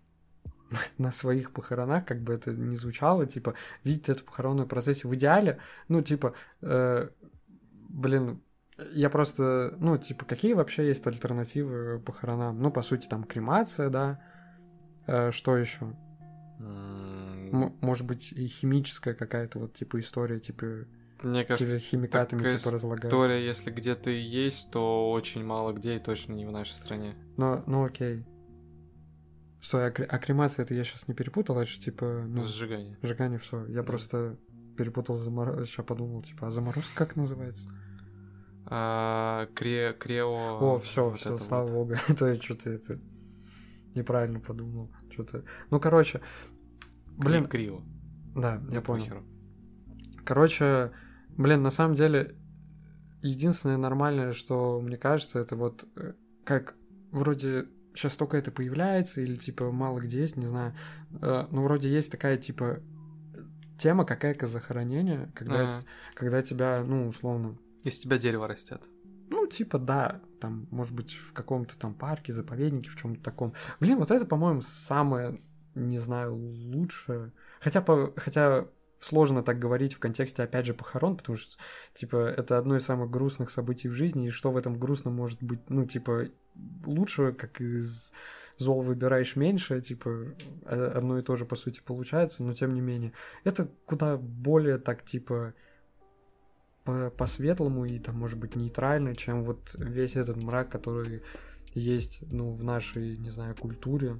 на своих похоронах, как бы это ни звучало, типа, видеть эту похоронную процессию в идеале, ну, типа, э, блин, я просто, ну, типа, какие вообще есть альтернативы похоронам? Ну, по сути, там кремация, да, Э, что еще? М, может быть, и химическая какая-то вот, типа, история, типа, Мне кажется, химикатами, такая типа, разлагают. история, если где-то и есть, то очень мало где и точно не в нашей стране. Но, ну, окей. Стой, а, кре- а кремация это я сейчас не перепутал, это же, типа, ну, Сжигание. сжигание, все. Я Да. просто перепутал заморозку, сейчас подумал, типа, а заморозка как называется? А, кре, крео... О, все, вот все, слава вот. богу. А то я что-то это неправильно подумал. Что-то. Ну, короче, блин, Кри- Крио. да, я понял. Короче, блин, на самом деле, единственное нормальное, что мне кажется, это вот э, как вроде сейчас только это появляется, или типа мало где есть, не знаю. Э, ну, вроде есть такая, типа, тема, какая то захоронение, когда, когда тебя, ну, условно, Из тебя дерево растет. ну, типа, да, там, может быть, в каком-то там парке, заповеднике, в чем-то таком. Блин, вот это, по-моему, самое, не знаю, лучшее. Хотя, по, хотя сложно так говорить в контексте, опять же, похорон, потому что, типа, это одно из самых грустных событий в жизни, и что в этом грустном может быть, ну, типа, лучше, как из зол выбираешь меньше, типа, э, одно и то же, по сути, получается, но тем не менее. Это куда более так, типа, по- по-светлому и там, может быть, нейтрально, чем вот весь этот мрак, который есть, ну, в нашей, не знаю, культуре.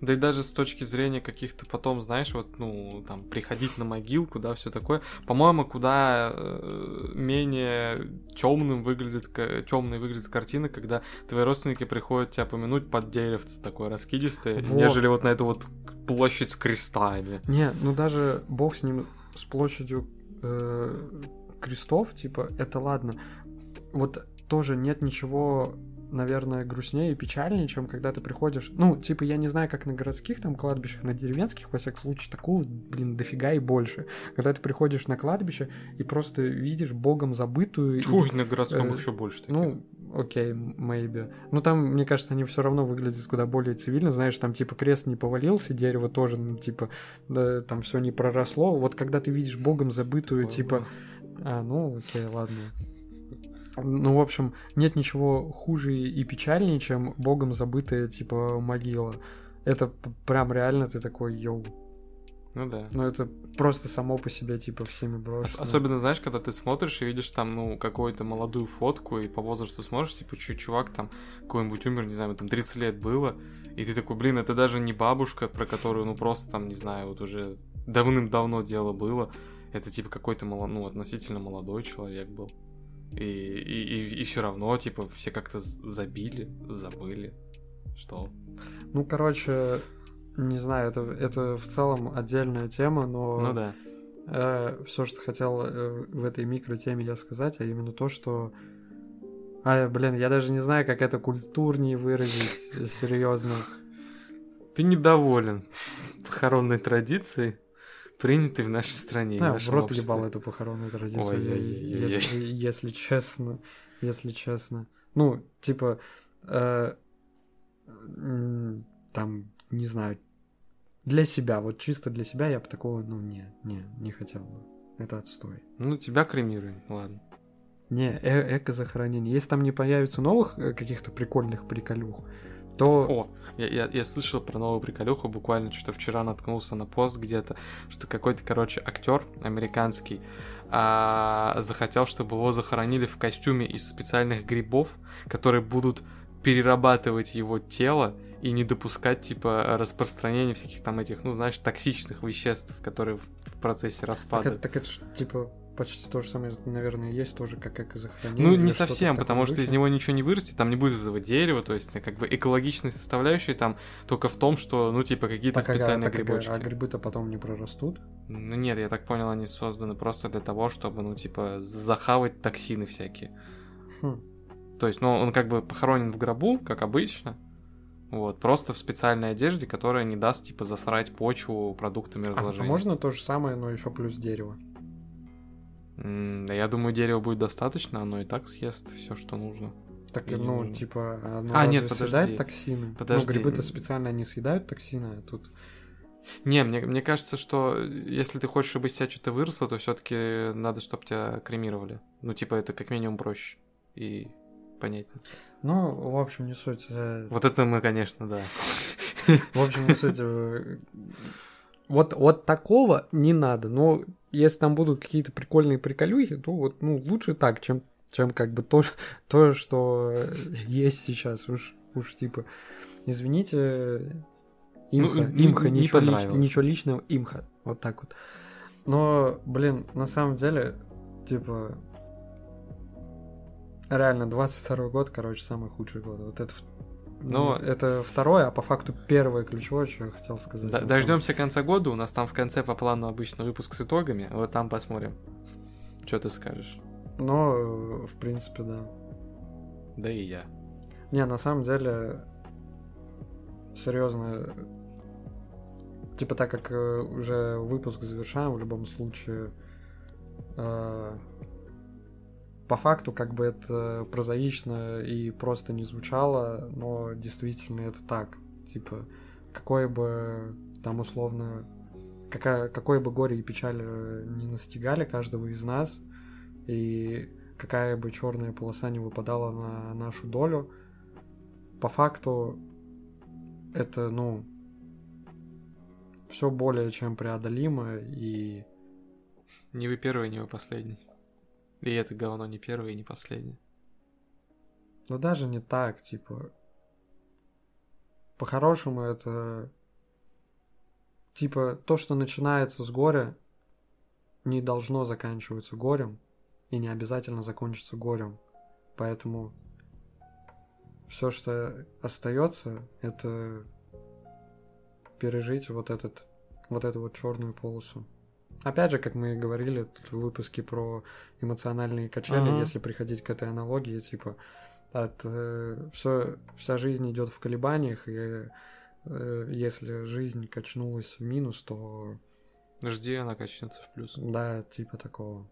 Да и даже с точки зрения каких-то потом, знаешь, вот, ну, там, приходить на могилку, да, все такое, по-моему, куда э, менее темным выглядит, темной выглядит картина, когда твои родственники приходят тебя помянуть под деревце такое раскидистое, Вот. нежели вот на эту вот площадь с крестами. Не, ну даже бог с ним, с площадью э, крестов, типа, это ладно. Вот тоже нет ничего, наверное, грустнее и печальнее, чем когда ты приходишь... Ну, типа, я не знаю, как на городских там кладбищах, на деревенских, во всяком случае, такого, блин, дофига и больше. Когда ты приходишь на кладбище и просто видишь богом забытую... и- Ой, на городском э, еще больше таких. Ну, окей, maybe. Ну, там, мне кажется, они все равно выглядят куда более цивильно. Знаешь, там, типа, крест не повалился, дерево тоже, ну, типа, да, там все не проросло. Вот когда ты видишь богом забытую, Такое типа... А, ну, окей, ладно. Ну, в общем, нет ничего хуже и печальнее, чем богом забытая, типа, могила. Это прям реально ты такой, йоу. Ну да. Ну, это просто само по себе, типа, всеми брошено. Особенно, знаешь, когда ты смотришь и видишь там, ну, какую-то молодую фотку, и по возрасту смотришь, типа, чу- чувак там какой-нибудь умер, не знаю, там 30 лет было, и ты такой, блин, это даже не бабушка, про которую, ну, просто там, не знаю, вот уже давным-давно дело было. Это, типа, какой-то, ну, относительно молодой человек был. И, и, и, все равно, типа, все как-то забили, забыли, что... Ну, короче, не знаю, это, это в целом отдельная тема, но Ну да. все, что хотел э, в этой микротеме я сказать, а именно то, что... А, блин, я даже не знаю, как это культурнее выразить, э, серьезно. Ты недоволен похоронной традицией, принятой в нашей стране. Да, в рот обществе. ебал эту похоронную традицию, если, если честно. Если честно. Ну, типа, э, там, не знаю, для себя, вот чисто для себя я бы такого, ну, не, не, не хотел бы. Это отстой. Ну, тебя кремируй, ладно. Не, э- эко-захоронение. Если там не появится новых э, каких-то прикольных приколюх, то... О, я, я, я слышал про новую приколюху, буквально что-то вчера наткнулся на пост где-то, что какой-то, короче, актер американский а, захотел, чтобы его захоронили в костюме из специальных грибов, которые будут перерабатывать его тело и не допускать, типа, распространения всяких там этих, ну, знаешь, токсичных веществ, которые в, в процессе Так распада. это, так это типа, почти то же самое, наверное, есть тоже, как эко-захоронение. Ну, не совсем, потому что из него ничего не вырастет, там не будет этого дерева, то есть, как бы экологичной составляющей там только в том, что, ну, типа, какие-то Так, а- специальные так, а- грибочки. А грибы-то потом не прорастут? Ну, нет, я так понял, они созданы просто для того, чтобы, ну, типа, захавать токсины всякие. Хм. То есть, ну, он как бы похоронен в гробу, как обычно, вот, просто в специальной одежде, которая не даст, типа, засрать почву продуктами А, а разложения. можно то же самое, но еще плюс дерево? Да я думаю, дерева будет достаточно, оно и так съест все, что нужно. Так, не ну, думаю. типа, оно А, нет, подожди. съедает токсины? Подожди. Ну, грибы-то специально не съедают токсины, а тут... Не, мне, мне кажется, что если ты хочешь, чтобы из тебя что-то выросло, то все-таки надо, чтобы тебя кремировали. Ну, типа, это как минимум проще и понятнее. Ну, в общем, не суть. э, Вот это мы, конечно, да. В общем, не суть. э, Вот, вот такого не надо. Но если там будут какие-то прикольные приколюхи, то вот, ну, лучше так, чем, чем как бы то, то, что есть сейчас. Уж, уж типа, извините, имха, Ну, имха, не ничего, лич- ничего личного, имха. Вот так вот. Но, блин, на самом деле, типа, реально, 22 год, короче, самый худший год. Вот это, Но- это второе, а по факту первое ключевое, что я хотел сказать. самом Дождемся конца года. У нас там в конце по плану обычно выпуск с итогами. Вот там посмотрим. Что ты скажешь? Э, в принципе, да. Да и я. Не, на самом деле, серьезно, типа так как э, уже выпуск завершаем в любом случае, э, по факту как бы это прозаично и просто не звучало, но действительно это так. Типа, какое бы там условно, какая, какое бы горе и печаль э, не настигали каждого из нас, и какая бы черная полоса не выпадала на нашу долю, по факту это, ну, все более чем преодолимо и... Не вы первый, не вы последний. И это говно не первый и не последний. Но даже не так, типа... По-хорошему это... Типа, то, что начинается с горя, не должно заканчиваться горем, и не обязательно закончится горем. Поэтому все, что остается, это пережить вот этот, вот эту вот черную полосу. Опять же, как мы и говорили в выпуске про эмоциональные качели, uh-huh. если приходить к этой аналогии, типа от э, все, вся жизнь идет в колебаниях, и э, если жизнь качнулась в минус, то жди, она качнется в плюс. Да, типа такого.